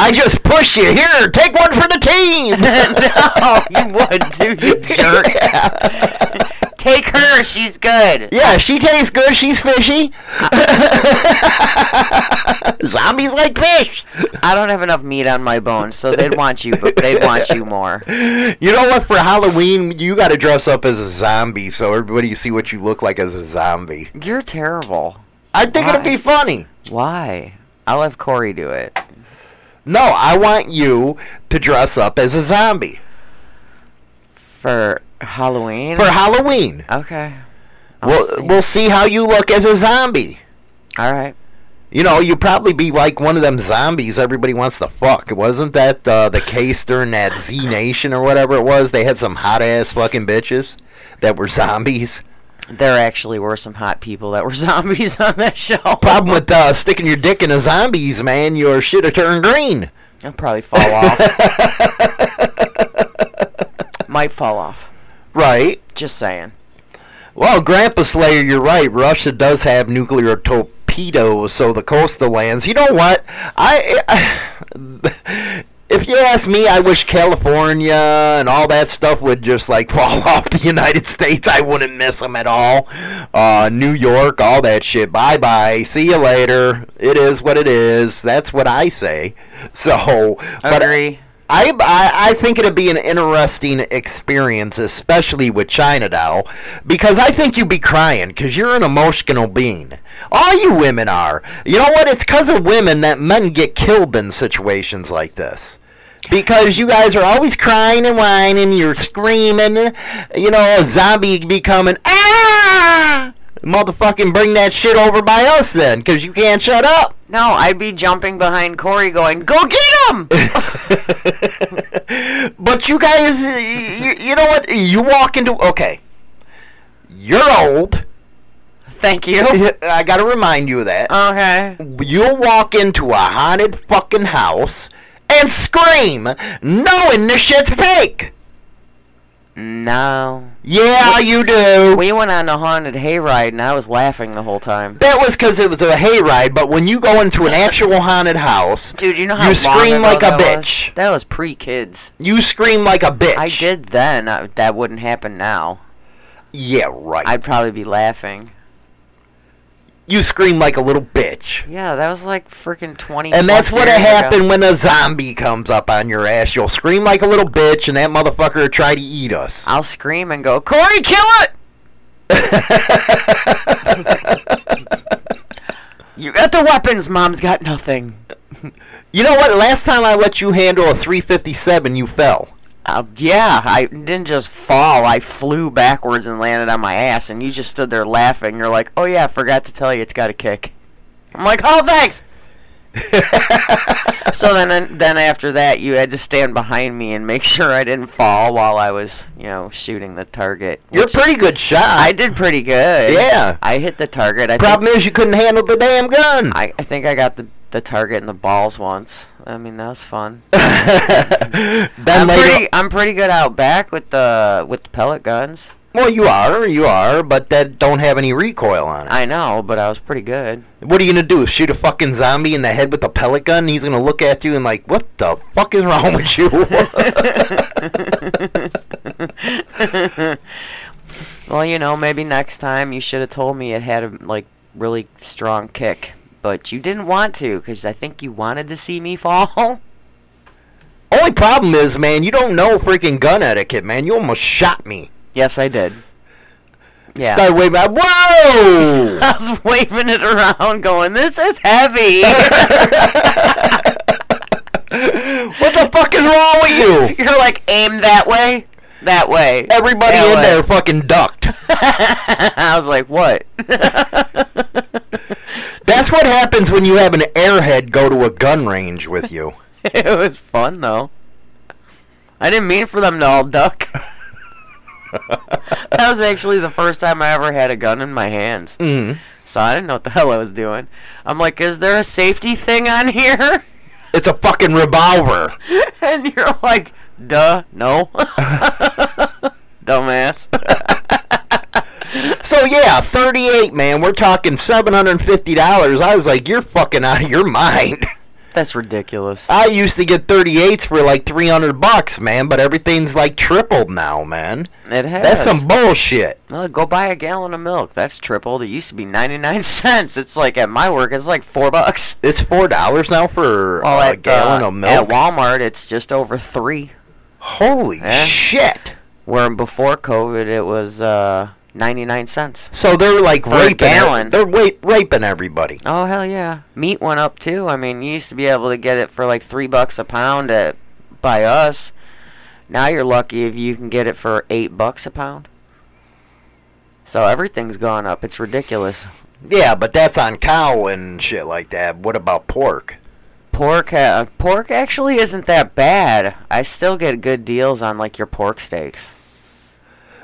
I just push you. Here, take one for the team. no, you would, too, you jerk. Take her. She's good. Yeah, she tastes good. She's fishy. Zombies like fish. I don't have enough meat on my bones, so they'd want you. But they'd want you more. You know what? For Halloween, you got to dress up as a zombie so everybody see what you look like as a zombie. You're terrible. I think it'd Why? be funny. Why? I'll have Corey do it. No, I want you to dress up as a zombie For Halloween? for Halloween. Okay. I'll We'll see. we'll see how you look as a zombie. All right. You know, you'd probably be like one of them zombies everybody wants to fuck. Wasn't that uh, the case during that Z Nation or whatever it was? They had some hot ass fucking bitches that were zombies. There actually were some hot people that were zombies on that show. Problem with uh, sticking your dick in a zombies, man, your shit will turn green. I'll probably fall off. Might fall off. Right. Just saying. Well, Grandpa Slayer, you're right. Russia does have nuclear torpedoes, so the coastal lands. You know what? I, I if you ask me, I wish California and all that stuff would just like fall off the United States. I wouldn't miss them at all. Uh, New York, all that shit. Bye bye. See you later. It is what it is. That's what I say. So, but Agree. I, I I think it'd be an interesting experience, especially with China Doll, because I think you'd be crying because you're an emotional being. All you women are. You know what? It's because of women that men get killed in situations like this. Because you guys are always crying and whining, you're screaming, you know, a zombie becoming ah! Motherfucking bring that shit over by us then, because you can't shut up. No, I'd be jumping behind Corey going, Go get him! But you guys, you, you know what? You walk into okay. You're old. Thank you. I gotta remind you of that. Okay. You'll walk into a haunted fucking house and scream, knowing the shit's fake. No. Yeah, you do. We went on a haunted hayride and I was laughing the whole time. That was because it was a hayride, but when you go into an actual haunted house, Dude, you know how you scream like a that bitch. Was? That was pre-kids. You scream like a bitch. I did then. Uh, that wouldn't happen now. Yeah, right. I'd probably be laughing. You scream like a little bitch. Yeah, that was like freaking 20 And that's what'll years ago. when a zombie comes up on your ass. You'll scream like a little bitch, and that motherfucker will try to eat us. I'll scream and go, Corey, kill it! you got the weapons, Mom's got nothing. You know what? Last time I let you handle a 357, you fell. Uh, yeah, I didn't just fall. I flew backwards and landed on my ass, and you just stood there laughing. You're like, "Oh yeah, I forgot to tell you, it's got a kick." I'm like, "Oh, thanks." so then, then after that, you had to stand behind me and make sure I didn't fall while I was, you know, shooting the target. You're a pretty good shot. I did pretty good. Yeah. I hit the target. I Problem is, you couldn't handle the damn gun. I, I think I got the the target in the balls once. I mean, that was fun. I'm pretty, I'm pretty good out back with the with the pellet guns. well, you are, you are, but that don't have any recoil on it. I know, but I was pretty good. What are you gonna do? Shoot a fucking zombie in the head with a pellet gun? He's gonna look at you and like, what the fuck is wrong with you? Well, you know, maybe next time you should have told me it had a like really strong kick, but you didn't want to because I think you wanted to see me fall. Only problem is, man, you don't know freaking gun etiquette, man. You almost shot me. yes, I did. Yeah. Start waving. Whoa! I was waving it around, going, "This is heavy." what the fuck is wrong with you? You're like, aim that way, that way. Everybody that in way." there fucking ducked. I was like, what? That's what happens when you have an airhead go to a gun range with you. it was fun though. I didn't mean for them to all duck. that was actually the first time I ever had a gun in my hands. Mm. So I didn't know what the hell I was doing. I'm like, is there a safety thing on here? It's a fucking revolver. And you're like, duh, no. Dumbass. So yeah, 38, man. We're talking $750. I was like, you're fucking out of your mind. That's ridiculous. I used to get 38s for like 300 bucks, man, but everything's like tripled now, man. It has. That's some bullshit. Well, go buy a gallon of milk. That's tripled. It used to be 99 cents. It's like at my work, it's like four bucks. It's $4 now for Well, a at, gallon uh, of milk. At Walmart, it's just over three. Holy Yeah. shit. Where before COVID, it was uh, 99 cents. So they're like For raping gallon. They're wa- raping everybody. Oh hell yeah! Meat went up too. I mean, you used to be able to get it for like three bucks a pound at by us. Now you're lucky if you can get it for eight bucks a pound. So everything's gone up. It's ridiculous. Yeah, but that's on cow and shit like that. What about pork? Pork, uh, pork actually isn't that bad. I still get good deals on like your pork steaks.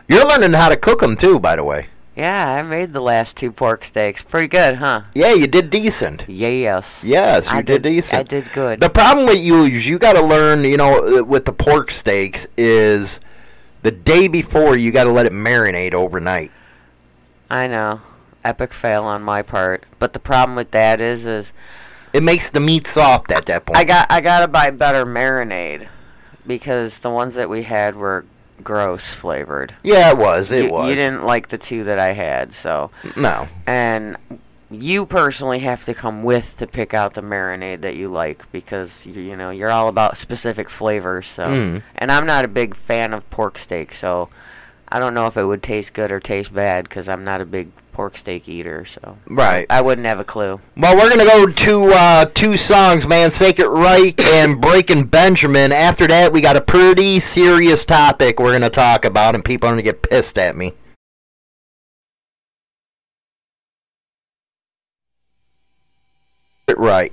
You're learning how to cook them too, by the way. Yeah, I made the last two pork steaks. Pretty good, huh? Yeah, you did decent. Yes. Yes, you I did, did- decent. I did good. The problem with you is you got to learn, you know, with the pork steaks is the day before you got to let it marinate overnight. I know. Epic fail on my part. But the problem with that is, is It makes the meat soft at that point. I got I gotta buy better marinade because the ones that we had were gross flavored. yeah, it was. It you, was. You didn't like the two that I had, so No. and you personally have to come with to pick out the marinade that you like because you, you know you're all about specific flavors. So Mm. and I'm not a big fan of pork steak, so I don't know if it would taste good or taste bad because I'm not a big pork steak eater. So Right. I wouldn't have a clue. Well, we're gonna go to uh, two songs, man. Sacred Reich and Breaking Benjamin. After that, we got a pretty serious topic we're gonna talk about, and people are gonna get pissed at me. Right.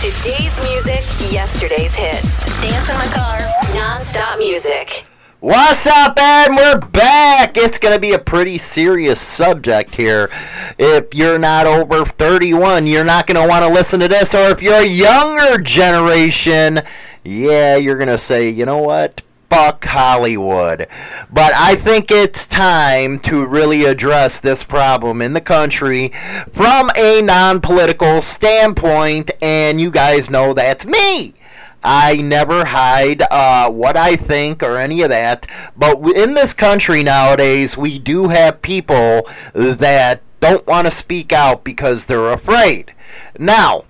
Today's music, yesterday's hits. Dance in my car, non-stop music. What's up, and we're back. It's going to be a pretty serious subject here. If you're not over 31, you're not going to want to listen to this. Or if you're a younger generation, yeah, you're going to say, you know what? Fuck Hollywood. But I think it's time to really address this problem in the country from a non political standpoint, and you guys know that's me. I never hide uh, what I think or any of that. But in this country nowadays, we do have people that don't want to speak out because they're afraid. Now,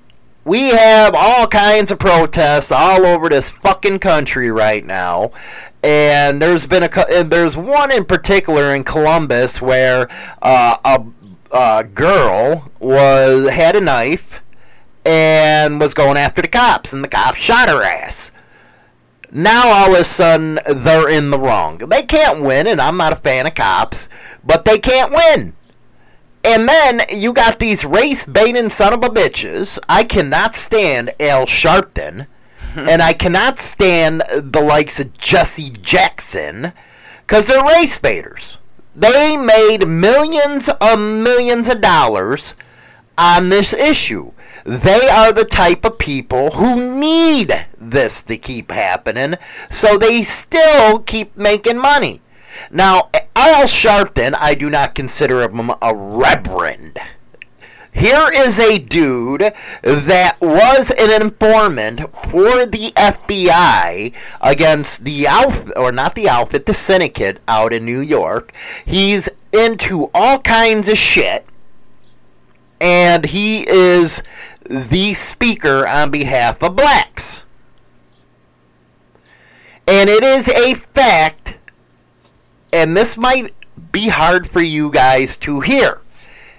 we have all kinds of protests all over this fucking country right now. and there's been a there's one in particular in Columbus where uh, a, a girl was had a knife and was going after the cops, and the cops shot her ass. Now all of a sudden they're in the wrong. They can't win, and I'm not a fan of cops, but they can't win. And then you got these race baiting son of a bitches. I cannot stand Al Sharpton, and I cannot stand the likes of Jesse Jackson, because they're race baiters. They made millions of millions of dollars on this issue. They are the type of people who need this to keep happening, so they still keep making money. Now, Al Sharpton, I do not consider him a reverend. Here is a dude that was an informant for the FBI against the outfit, or not the outfit, the syndicate out in New York. He's into all kinds of shit, and he is the speaker on behalf of blacks. And it is a fact, and this might be hard for you guys to hear.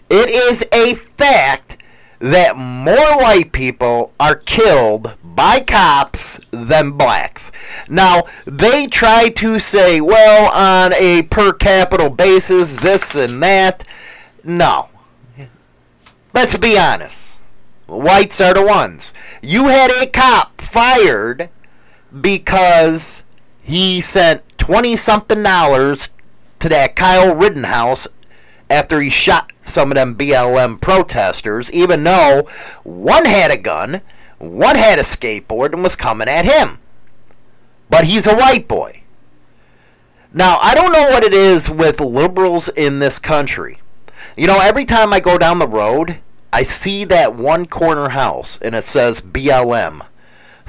It is a fact that more white people are killed by cops than blacks. Now, they try to say, well, on a per capita basis, this and that. No. Let's be honest. Whites are the ones. You had a cop fired because he sent 20 something dollars to that Kyle Rittenhouse after he shot some of them BLM protesters, even though one had a gun, one had a skateboard, and was coming at him. But he's a white boy. Now, I don't know what it is with liberals in this country. You know, every time I go down the road, I see that one corner house and it says BLM.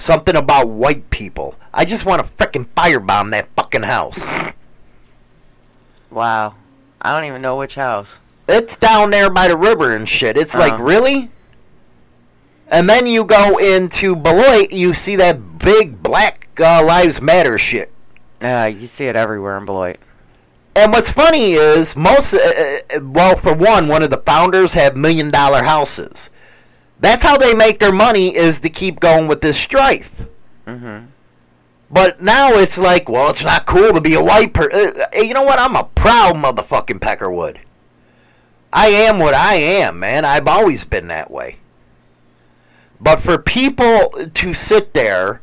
Something about white people. I just want to frickin' firebomb that fucking house. Wow. I don't even know which house. It's down there by the river and shit. It's like, Uh-huh. really? And then you go into Beloit, you see that big Black uh, Lives Matter shit. Yeah, you see it everywhere in Beloit. And what's funny is most, uh, uh, well, for one, one of the founders have million dollar houses. That's how they make their money is to keep going with this strife. Mm-hmm. But now it's like, well, it's not cool to be a white person. Uh, you know what? I'm a proud motherfucking Peckerwood. I am what I am, man. I've always been that way. But for people to sit there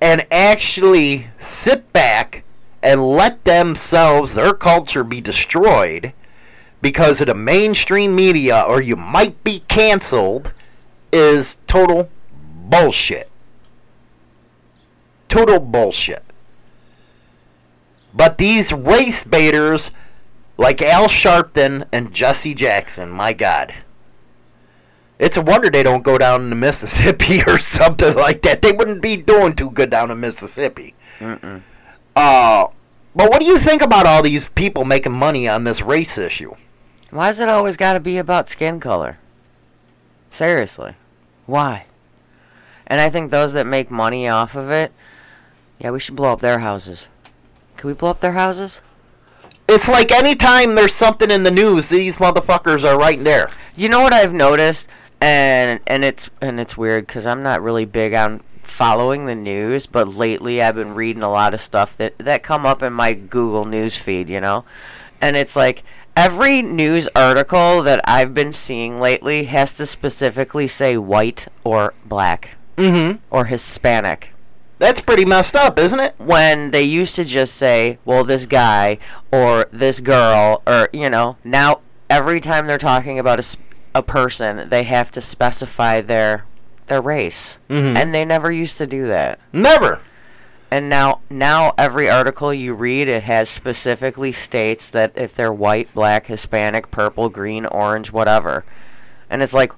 and actually sit back and let themselves, their culture be destroyed because of the mainstream media or you might be canceled is total bullshit. Total bullshit. But these race baiters like Al Sharpton and Jesse Jackson, my God. It's a wonder they don't go down to Mississippi or something like that. They wouldn't be doing too good down in Mississippi. Mm-mm. Uh, but what do you think about all these people making money on this race issue? Why has it always got to be about skin color? Seriously. Why? And I think those that make money off of it, yeah, we should blow up their houses. Can we blow up their houses? It's like anytime there's something in the news, these motherfuckers are right there. You know what I've noticed, and and it's and it's weird because I'm not really big on following the news, but lately I've been reading a lot of stuff that that come up in my Google News feed, you know, and it's like every news article that I've been seeing lately has to specifically say white or black Mm-hmm. or Hispanic. That's pretty messed up, isn't it? When they used to just say, well, this guy or this girl, or, you know, now every time they're talking about a, a person, they have to specify their their race. Mhm. And they never used to do that. Never. And now now every article you read it has specifically states that if they're white, black, Hispanic, purple, green, orange, whatever. And it's like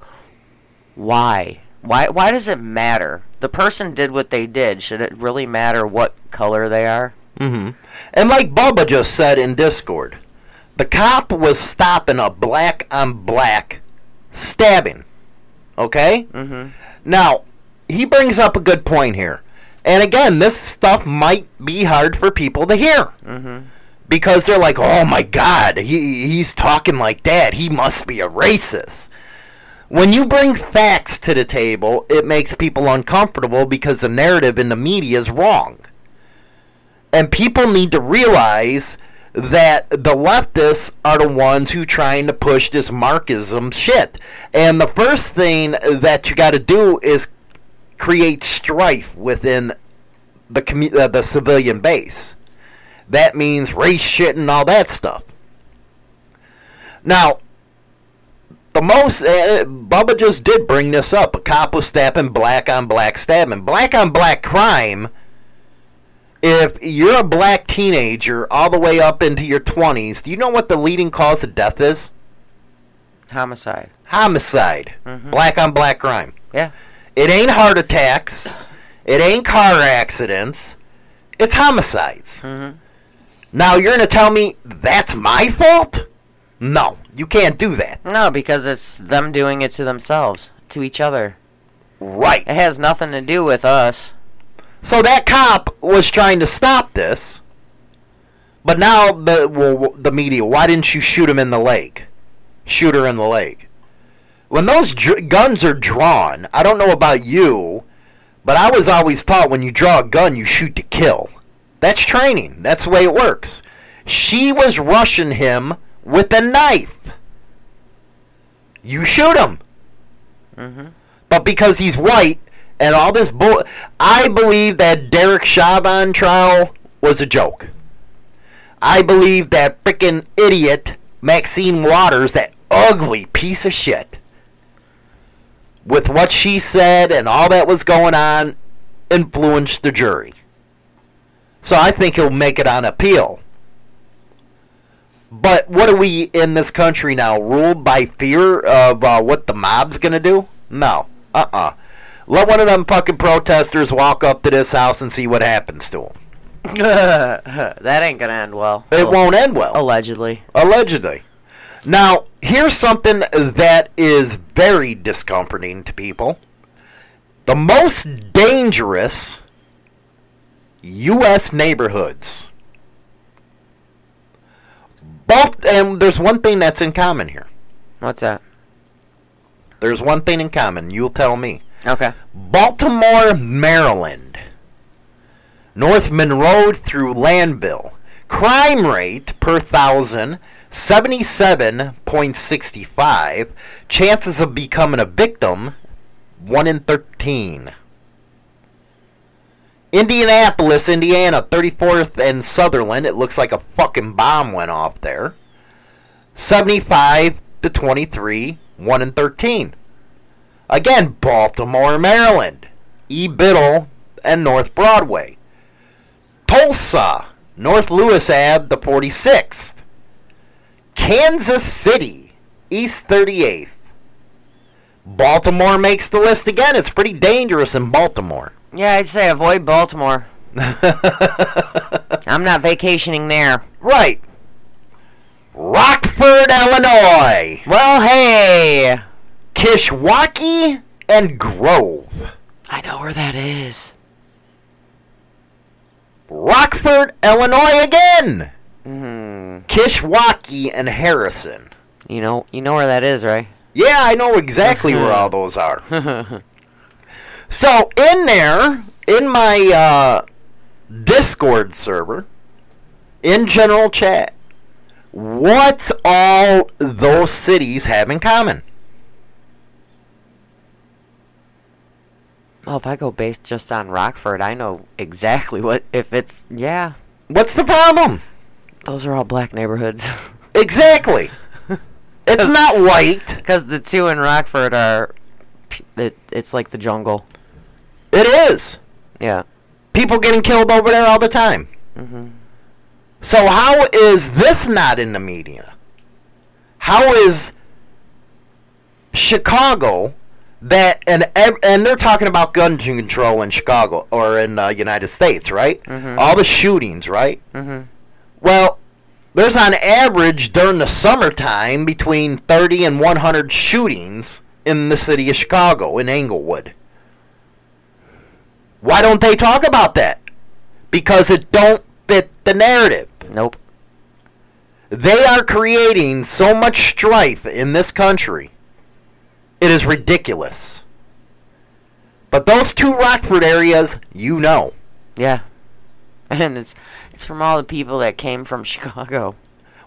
why? Why why does it matter? The person did what they did. Should it really matter what color they are? Mm-hmm. And like Bubba just said in Discord, the cop was stopping a black on black stabbing. Okay? Mm-hmm. Now, he brings up a good point here. And again, this stuff might be hard for people to hear Mm-hmm. because they're like, "Oh my God, he he's talking like that. He must be a racist." When you bring facts to the table, it makes people uncomfortable because the narrative in the media is wrong. And people need to realize that the leftists are the ones who trying to push this Marxism shit. And the first thing that you got to do is create strife within the commu- uh, the civilian base. That means race shit and all that stuff. Now, the most uh, Bubba just did bring this up. A cop was stabbing black on black stabbing. Black on black crime. If you're a black teenager all the way up into your 20s, do you know what the leading cause of death is? Homicide. Homicide. Mhm. Black on black crime. Yeah. It ain't heart attacks. It ain't car accidents. It's homicides. Mm-hmm. Now you're gonna tell me that's my fault? No, you can't do that. No, because it's them doing it to themselves, to each other. Right. It has nothing to do with us. So that cop was trying to stop this, but now the well, the media. Why didn't you shoot him in the leg? Shoot her in the leg. When those dr- guns are drawn, I don't know about you, but I was always taught when you draw a gun, you shoot to kill. That's training. That's the way it works. She was rushing him with a knife. You shoot him. Mm-hmm. But because he's white and all this bull, I believe that Derek Chauvin trial was a joke. I believe that frickin' idiot Maxine Waters, that ugly piece of shit, with what she said and all that was going on, influenced the jury. So I think he'll make it on appeal. But what are we in this country now? Ruled by fear of uh, what the mob's gonna do? No. Uh uh Let one of them fucking protesters walk up to this house and see what happens to him. that ain't gonna end well. It won't end well. Allegedly. Allegedly. Now, here's something that is very discomforting to people. The most dangerous U.S. neighborhoods. Both, and there's one thing that's in common here. What's that? There's one thing in common. You'll tell me. Okay. Baltimore, Maryland. North Monroe through Lanvale. Crime rate per thousand 77.65. Chances of becoming a victim 1 in 13. Indianapolis, Indiana, 34th and Sutherland. It looks like a fucking bomb went off there. 75 to 23, 1 in 13. Again, Baltimore, Maryland. E. Biddle and North Broadway. Tulsa, North Lewis Ave, the 46th. Kansas City, East 38th. Baltimore makes the list again. It's pretty dangerous in Baltimore. Yeah, I'd say avoid Baltimore. I'm not vacationing there. Right. Rockford, Illinois. Well, hey. Kishwaukee and Grove. I know where that is. Rockford, Illinois again. Mm-hmm. Kishwaukee and Harrison. You know, you know where that is, right? Yeah, I know exactly where all those are. so in there, in my uh, Discord server, in general chat, what's all those cities have in common? Well, if I go based just on Rockford, I know exactly what. If it's yeah, What's the problem? Those are all black neighborhoods. Exactly. it's not white. Because the two in Rockford are, it, it's like the jungle. It is. Yeah. People getting killed over there all the time. Mm-hmm. So how is this not in the media? How is Chicago that and and they're talking about gun control in Chicago or in the United States, right? Mhm. All the shootings, right? Mm-hmm. Well, there's on average during the summertime between 30 and 100 shootings in the city of Chicago in Englewood. Why don't they talk about that? Because it don't fit the narrative. Nope. They are creating so much strife in this country. It is ridiculous. But those two Rockford areas, you know. Yeah. And it's it's from all the people that came from Chicago.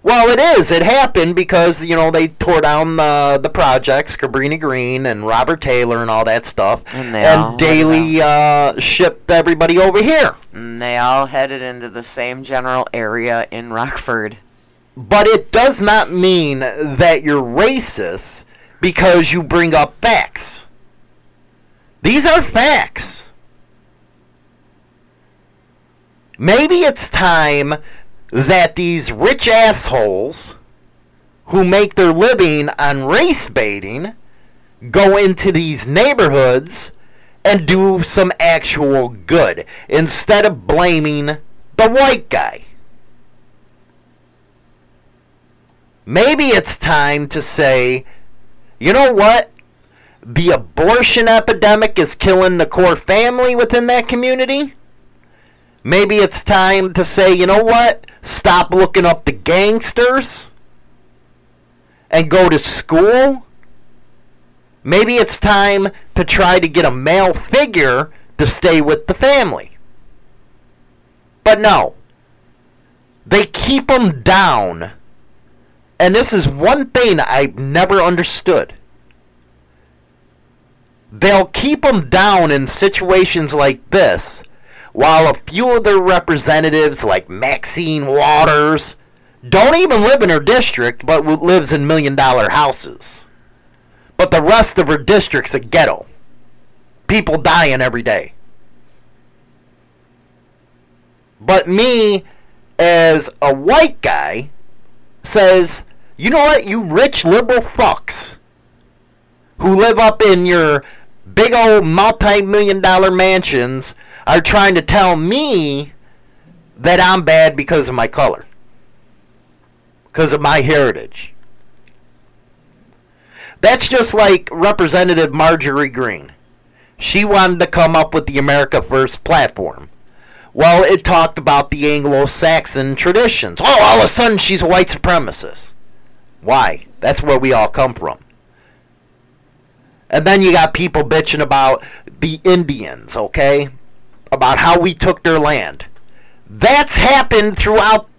Well, it is. It happened because you know they tore down the the projects, Cabrini Green and Robert Taylor and all that stuff, And they all and Daley uh, shipped everybody over here. And they all headed into the same general area in Rockford. But it does not mean that you're racist because you bring up facts. These are facts. Maybe it's time that these rich assholes who make their living on race baiting go into these neighborhoods and do some actual good instead of blaming the white guy. Maybe it's time to say, you know what? The abortion epidemic is killing the core family within that community. Maybe it's time to say, you know what? Stop looking up the gangsters and go to school. Maybe it's time to try to get a male figure to stay with the family. But no. They keep them down. And this is one thing I've never understood. They'll keep them down in situations like this, while a few of their representatives, like Maxine Waters, don't even live in her district, but lives in million dollar houses. But the rest of her district's a ghetto. People dying every day. But me, as a white guy, says, you know what, you rich liberal fucks who live up in your big old multi million dollar mansions are trying to tell me that I'm bad because of my color, because of my heritage. That's just like Representative Marjorie Greene. She wanted to come up with the America First platform. Well, it talked about the Anglo Saxon traditions. Oh, all of a sudden she's a white supremacist. Why? That's where we all come from. And then you got people bitching about the Indians, okay? About how we took their land. That's happened throughout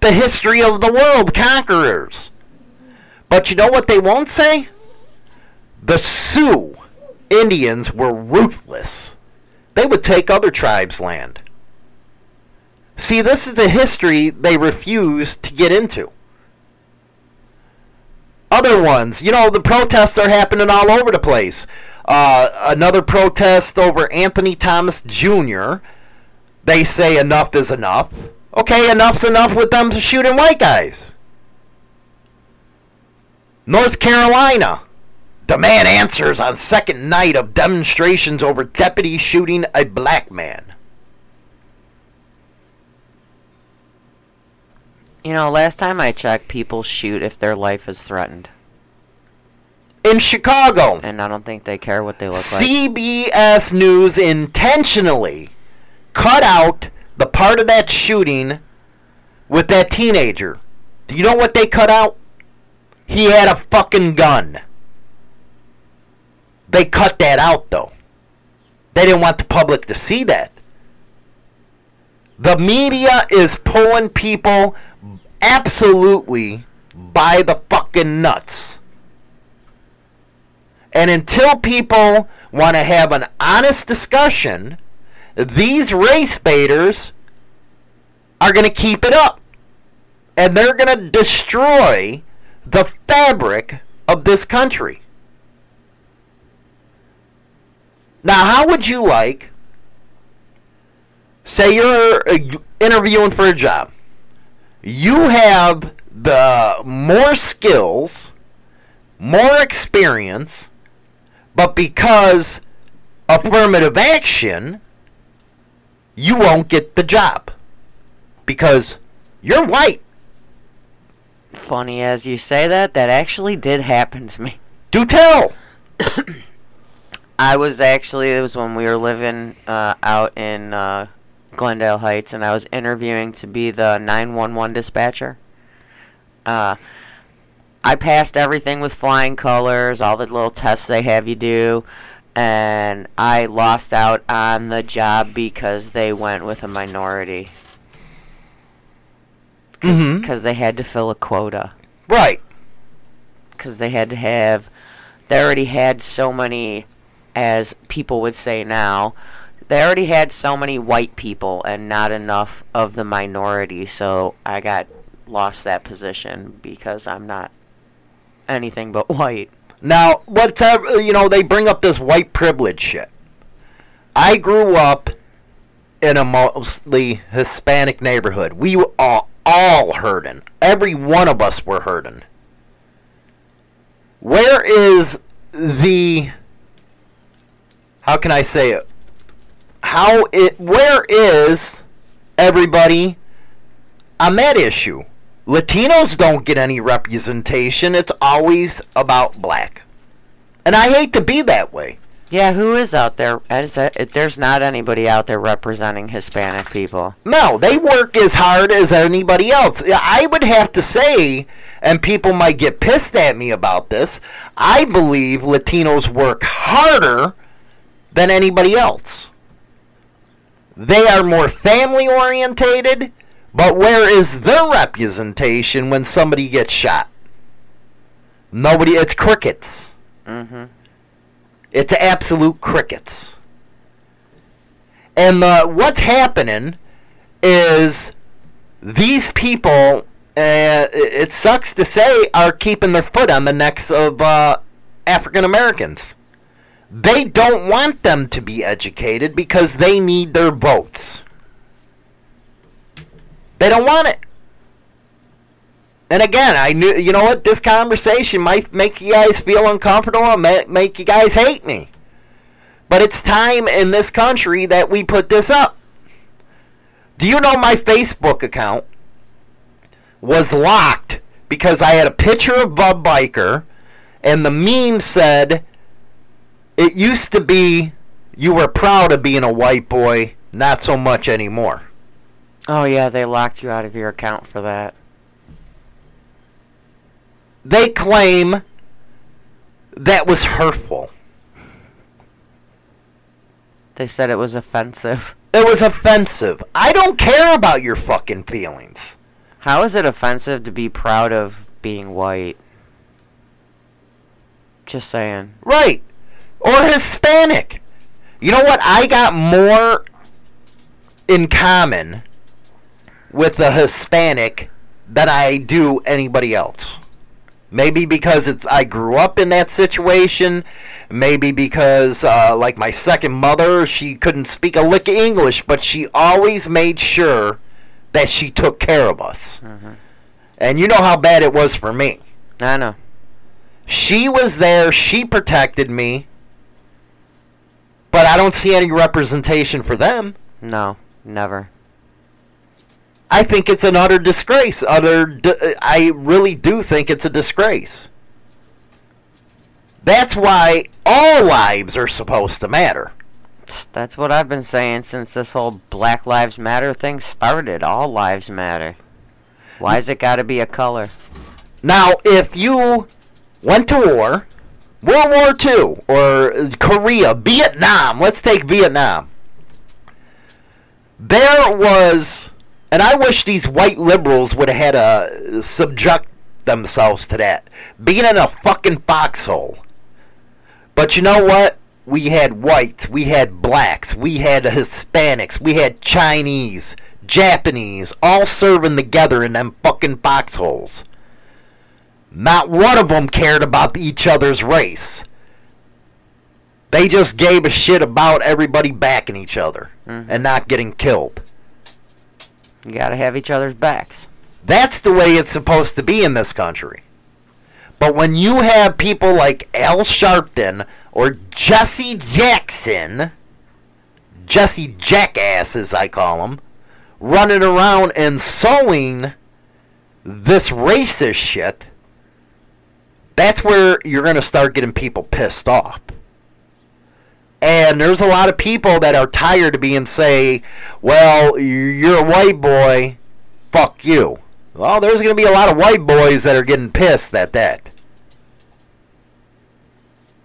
the history of the world, conquerors. But you know what they won't say? The Sioux Indians were ruthless. They would take other tribes' land. See, this is a history they refuse to get into. Other ones, you know, the protests are happening all over the place. Uh, another protest over Anthony Thomas Jr. They say enough is enough. Okay, enough's enough with them shooting white guys. North Carolina. Demand answers on second night of demonstrations over deputy shooting a black man. You know, last time I checked, people shoot if their life is threatened. In Chicago. And I don't think they care what they look like. CBS News intentionally cut out the part of that shooting with that teenager. Do you know what they cut out? He had a fucking gun. They cut that out though. They didn't want the public to see that. The media is pulling people absolutely by the fucking nuts. And until people want to have an honest discussion, these race baiters are going to keep it up. And they're going to destroy the fabric of this country. Now, how would you like, say you're uh, interviewing for a job, you have the more skills, more experience, but because affirmative action, you won't get the job because you're white. Funny as you say that, that actually did happen to me. Do tell. I was actually it was when we were living uh, out in uh, Glendale Heights, and I was interviewing to be the 911 dispatcher. Uh, I passed everything with flying colors, all the little tests they have you do, and I lost out on the job because they went with a minority. Because Mhm. they had to fill a quota. Right. Because they had to have, they already had so many, as people would say now, they already had so many white people and not enough of the minority. So I got lost that position because I'm not anything but white. Now, whatever you know, they bring up this white privilege shit. I grew up in a mostly Hispanic neighborhood. We all, all hurting. Every one of us were hurting. Where is the how can I say it? How it where is everybody on that issue? Latinos don't get any representation. It's always about black. And I hate to be that way. Yeah, who is out there? There's not anybody out there representing Hispanic people. No, they work as hard as anybody else. I would have to say, and people might get pissed at me about this, I believe Latinos work harder than anybody else. They are more family orientated, but where is their representation when somebody gets shot? Nobody, it's crickets. Mm-hmm. It's absolute crickets. And uh, what's happening is these people, uh, it sucks to say, are keeping their foot on the necks of uh, African Americans. They don't want them to be educated because they need their votes. They don't want it. And again, I knew, you know what, this conversation might make you guys feel uncomfortable and ma- make you guys hate me. But it's time in this country that we put this up. Do you know my Facebook account was locked because I had a picture of Bub Biker and the meme said, it used to be you were proud of being a white boy, not so much anymore. Oh yeah, they locked you out of your account for that. They claim that was hurtful. They said it was offensive. It was offensive. I don't care about your fucking feelings. How is it offensive to be proud of being white? Just saying. Right. Or Hispanic. You know what? I got more in common with the Hispanic than I do anybody else. Maybe because it's I grew up in that situation. Maybe because, uh, like my second mother, she couldn't speak a lick of English, but she always made sure that she took care of us. And you know how bad it was for me. I know. She was there. She protected me. But I don't see any representation for them. No, never. I think it's an utter disgrace. Utter, I really do think it's a disgrace. That's why all lives are supposed to matter. That's what I've been saying since this whole Black Lives Matter thing started. All lives matter. Why's it got to be a color? Now, if you went to war, World War II, or Korea, Vietnam, let's take Vietnam. There was, and I wish these white liberals would have had to subject themselves to that. Being in a fucking foxhole. But you know what? We had whites, we had blacks, we had Hispanics, we had Chinese, Japanese, all serving together in them fucking foxholes. Not one of them cared about each other's race. They just gave a shit about everybody backing each other mm-hmm. and not getting killed. You got to have each other's backs. That's the way it's supposed to be in this country. But when you have people like Al Sharpton or Jesse Jackson, Jesse Jackass as I call him, running around and sowing this racist shit, that's where you're going to start getting people pissed off. And there's a lot of people that are tired of being say, "Well, you're a white boy, fuck you." Well, there's going to be a lot of white boys that are getting pissed at that.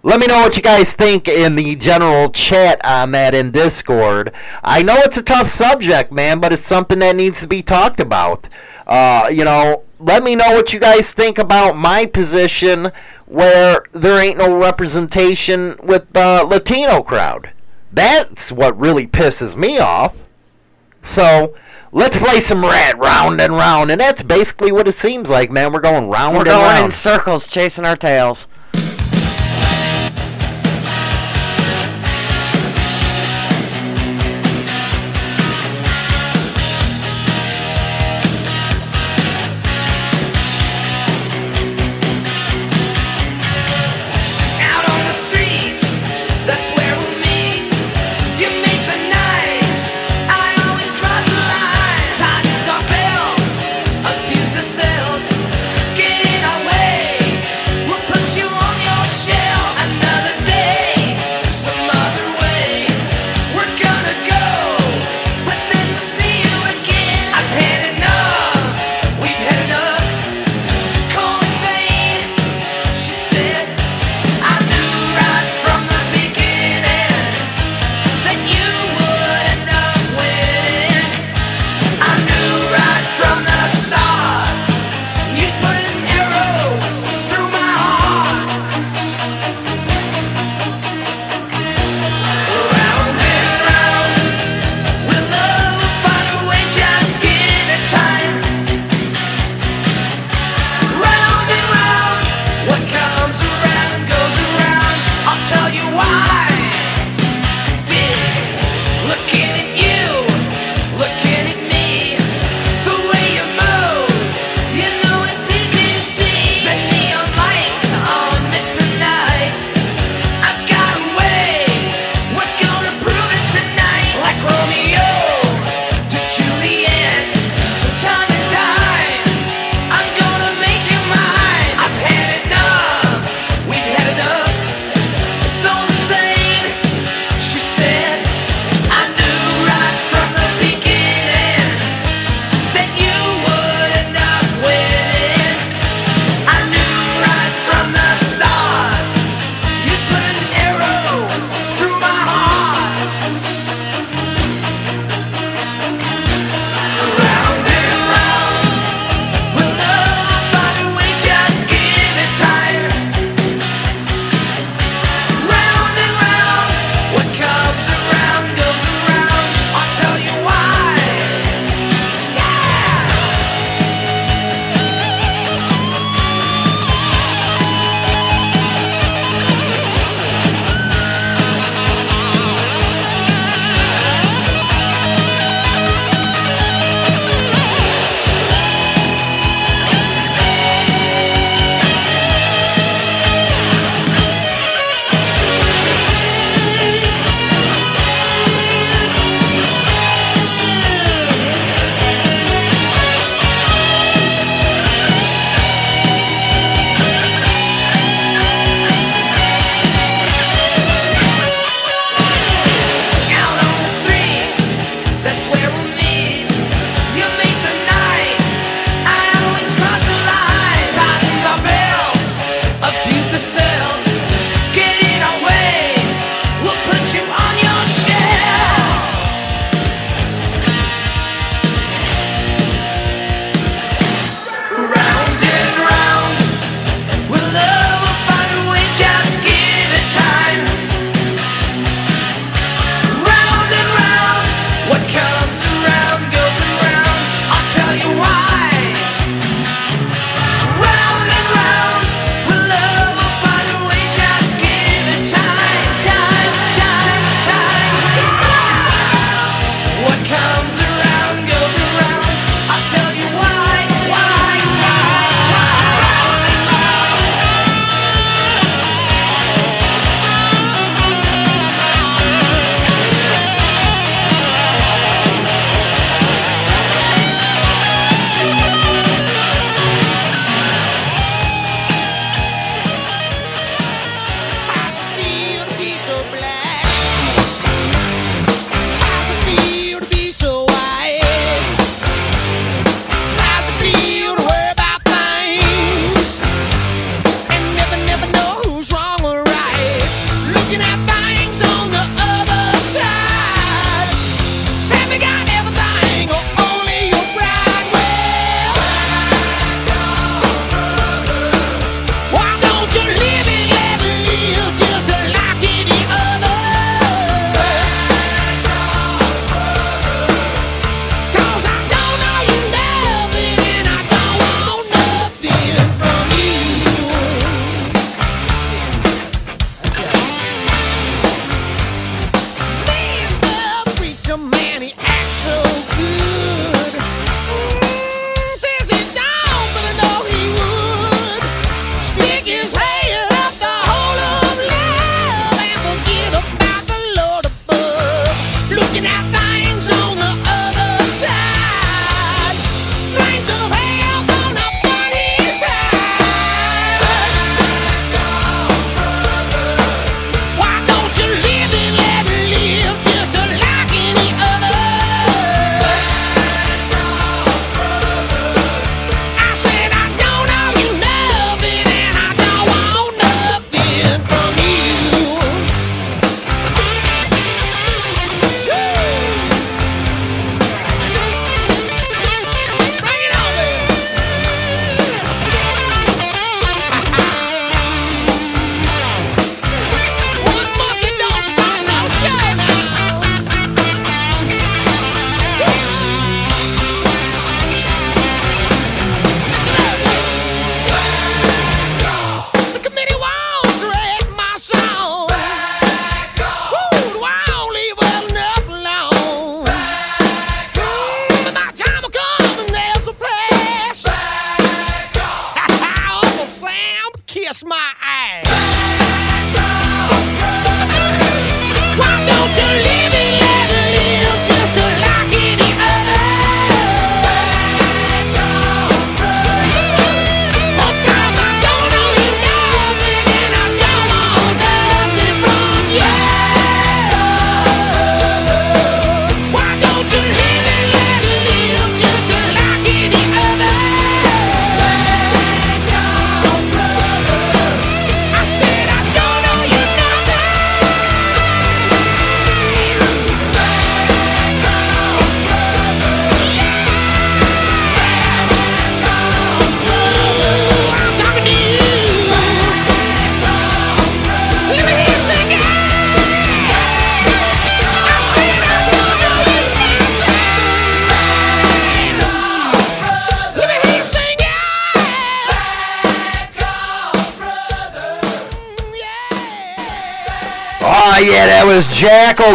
Let me know what you guys think in the general chat on that in Discord. I know it's a tough subject, man, but it's something that needs to be talked about. Uh, you know, let me know what you guys think about my position where there ain't no representation with the Latino crowd. That's what really pisses me off. So, let's play some rat round and round, and that's basically what it seems like, man. We're going round and round. We're going round. in circles, chasing our tails.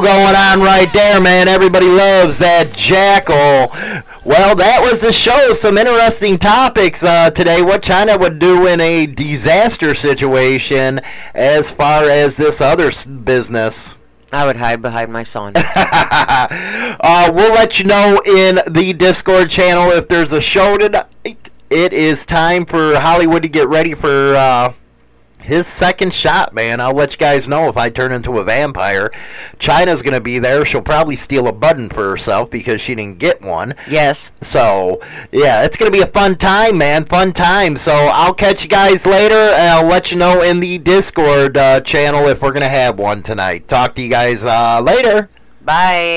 Going on right there, man. Everybody loves that Jackal. Well, that was the show. Some interesting topics uh, today. What China would do in a disaster situation, as far as this other business. I would hide behind my son. Uh, we'll let you know in the Discord channel if there's a show tonight. It is time for Hollywood to get ready for uh, his second shot, man. I'll let you guys know if I turn into a vampire. China's going to be there. She'll probably steal a button for herself because she didn't get one. Yes. So, yeah, it's going to be a fun time, man. Fun time. So, I'll catch you guys later, and I'll let you know in the Discord uh, channel if we're going to have one tonight. Talk to you guys uh, later. Bye.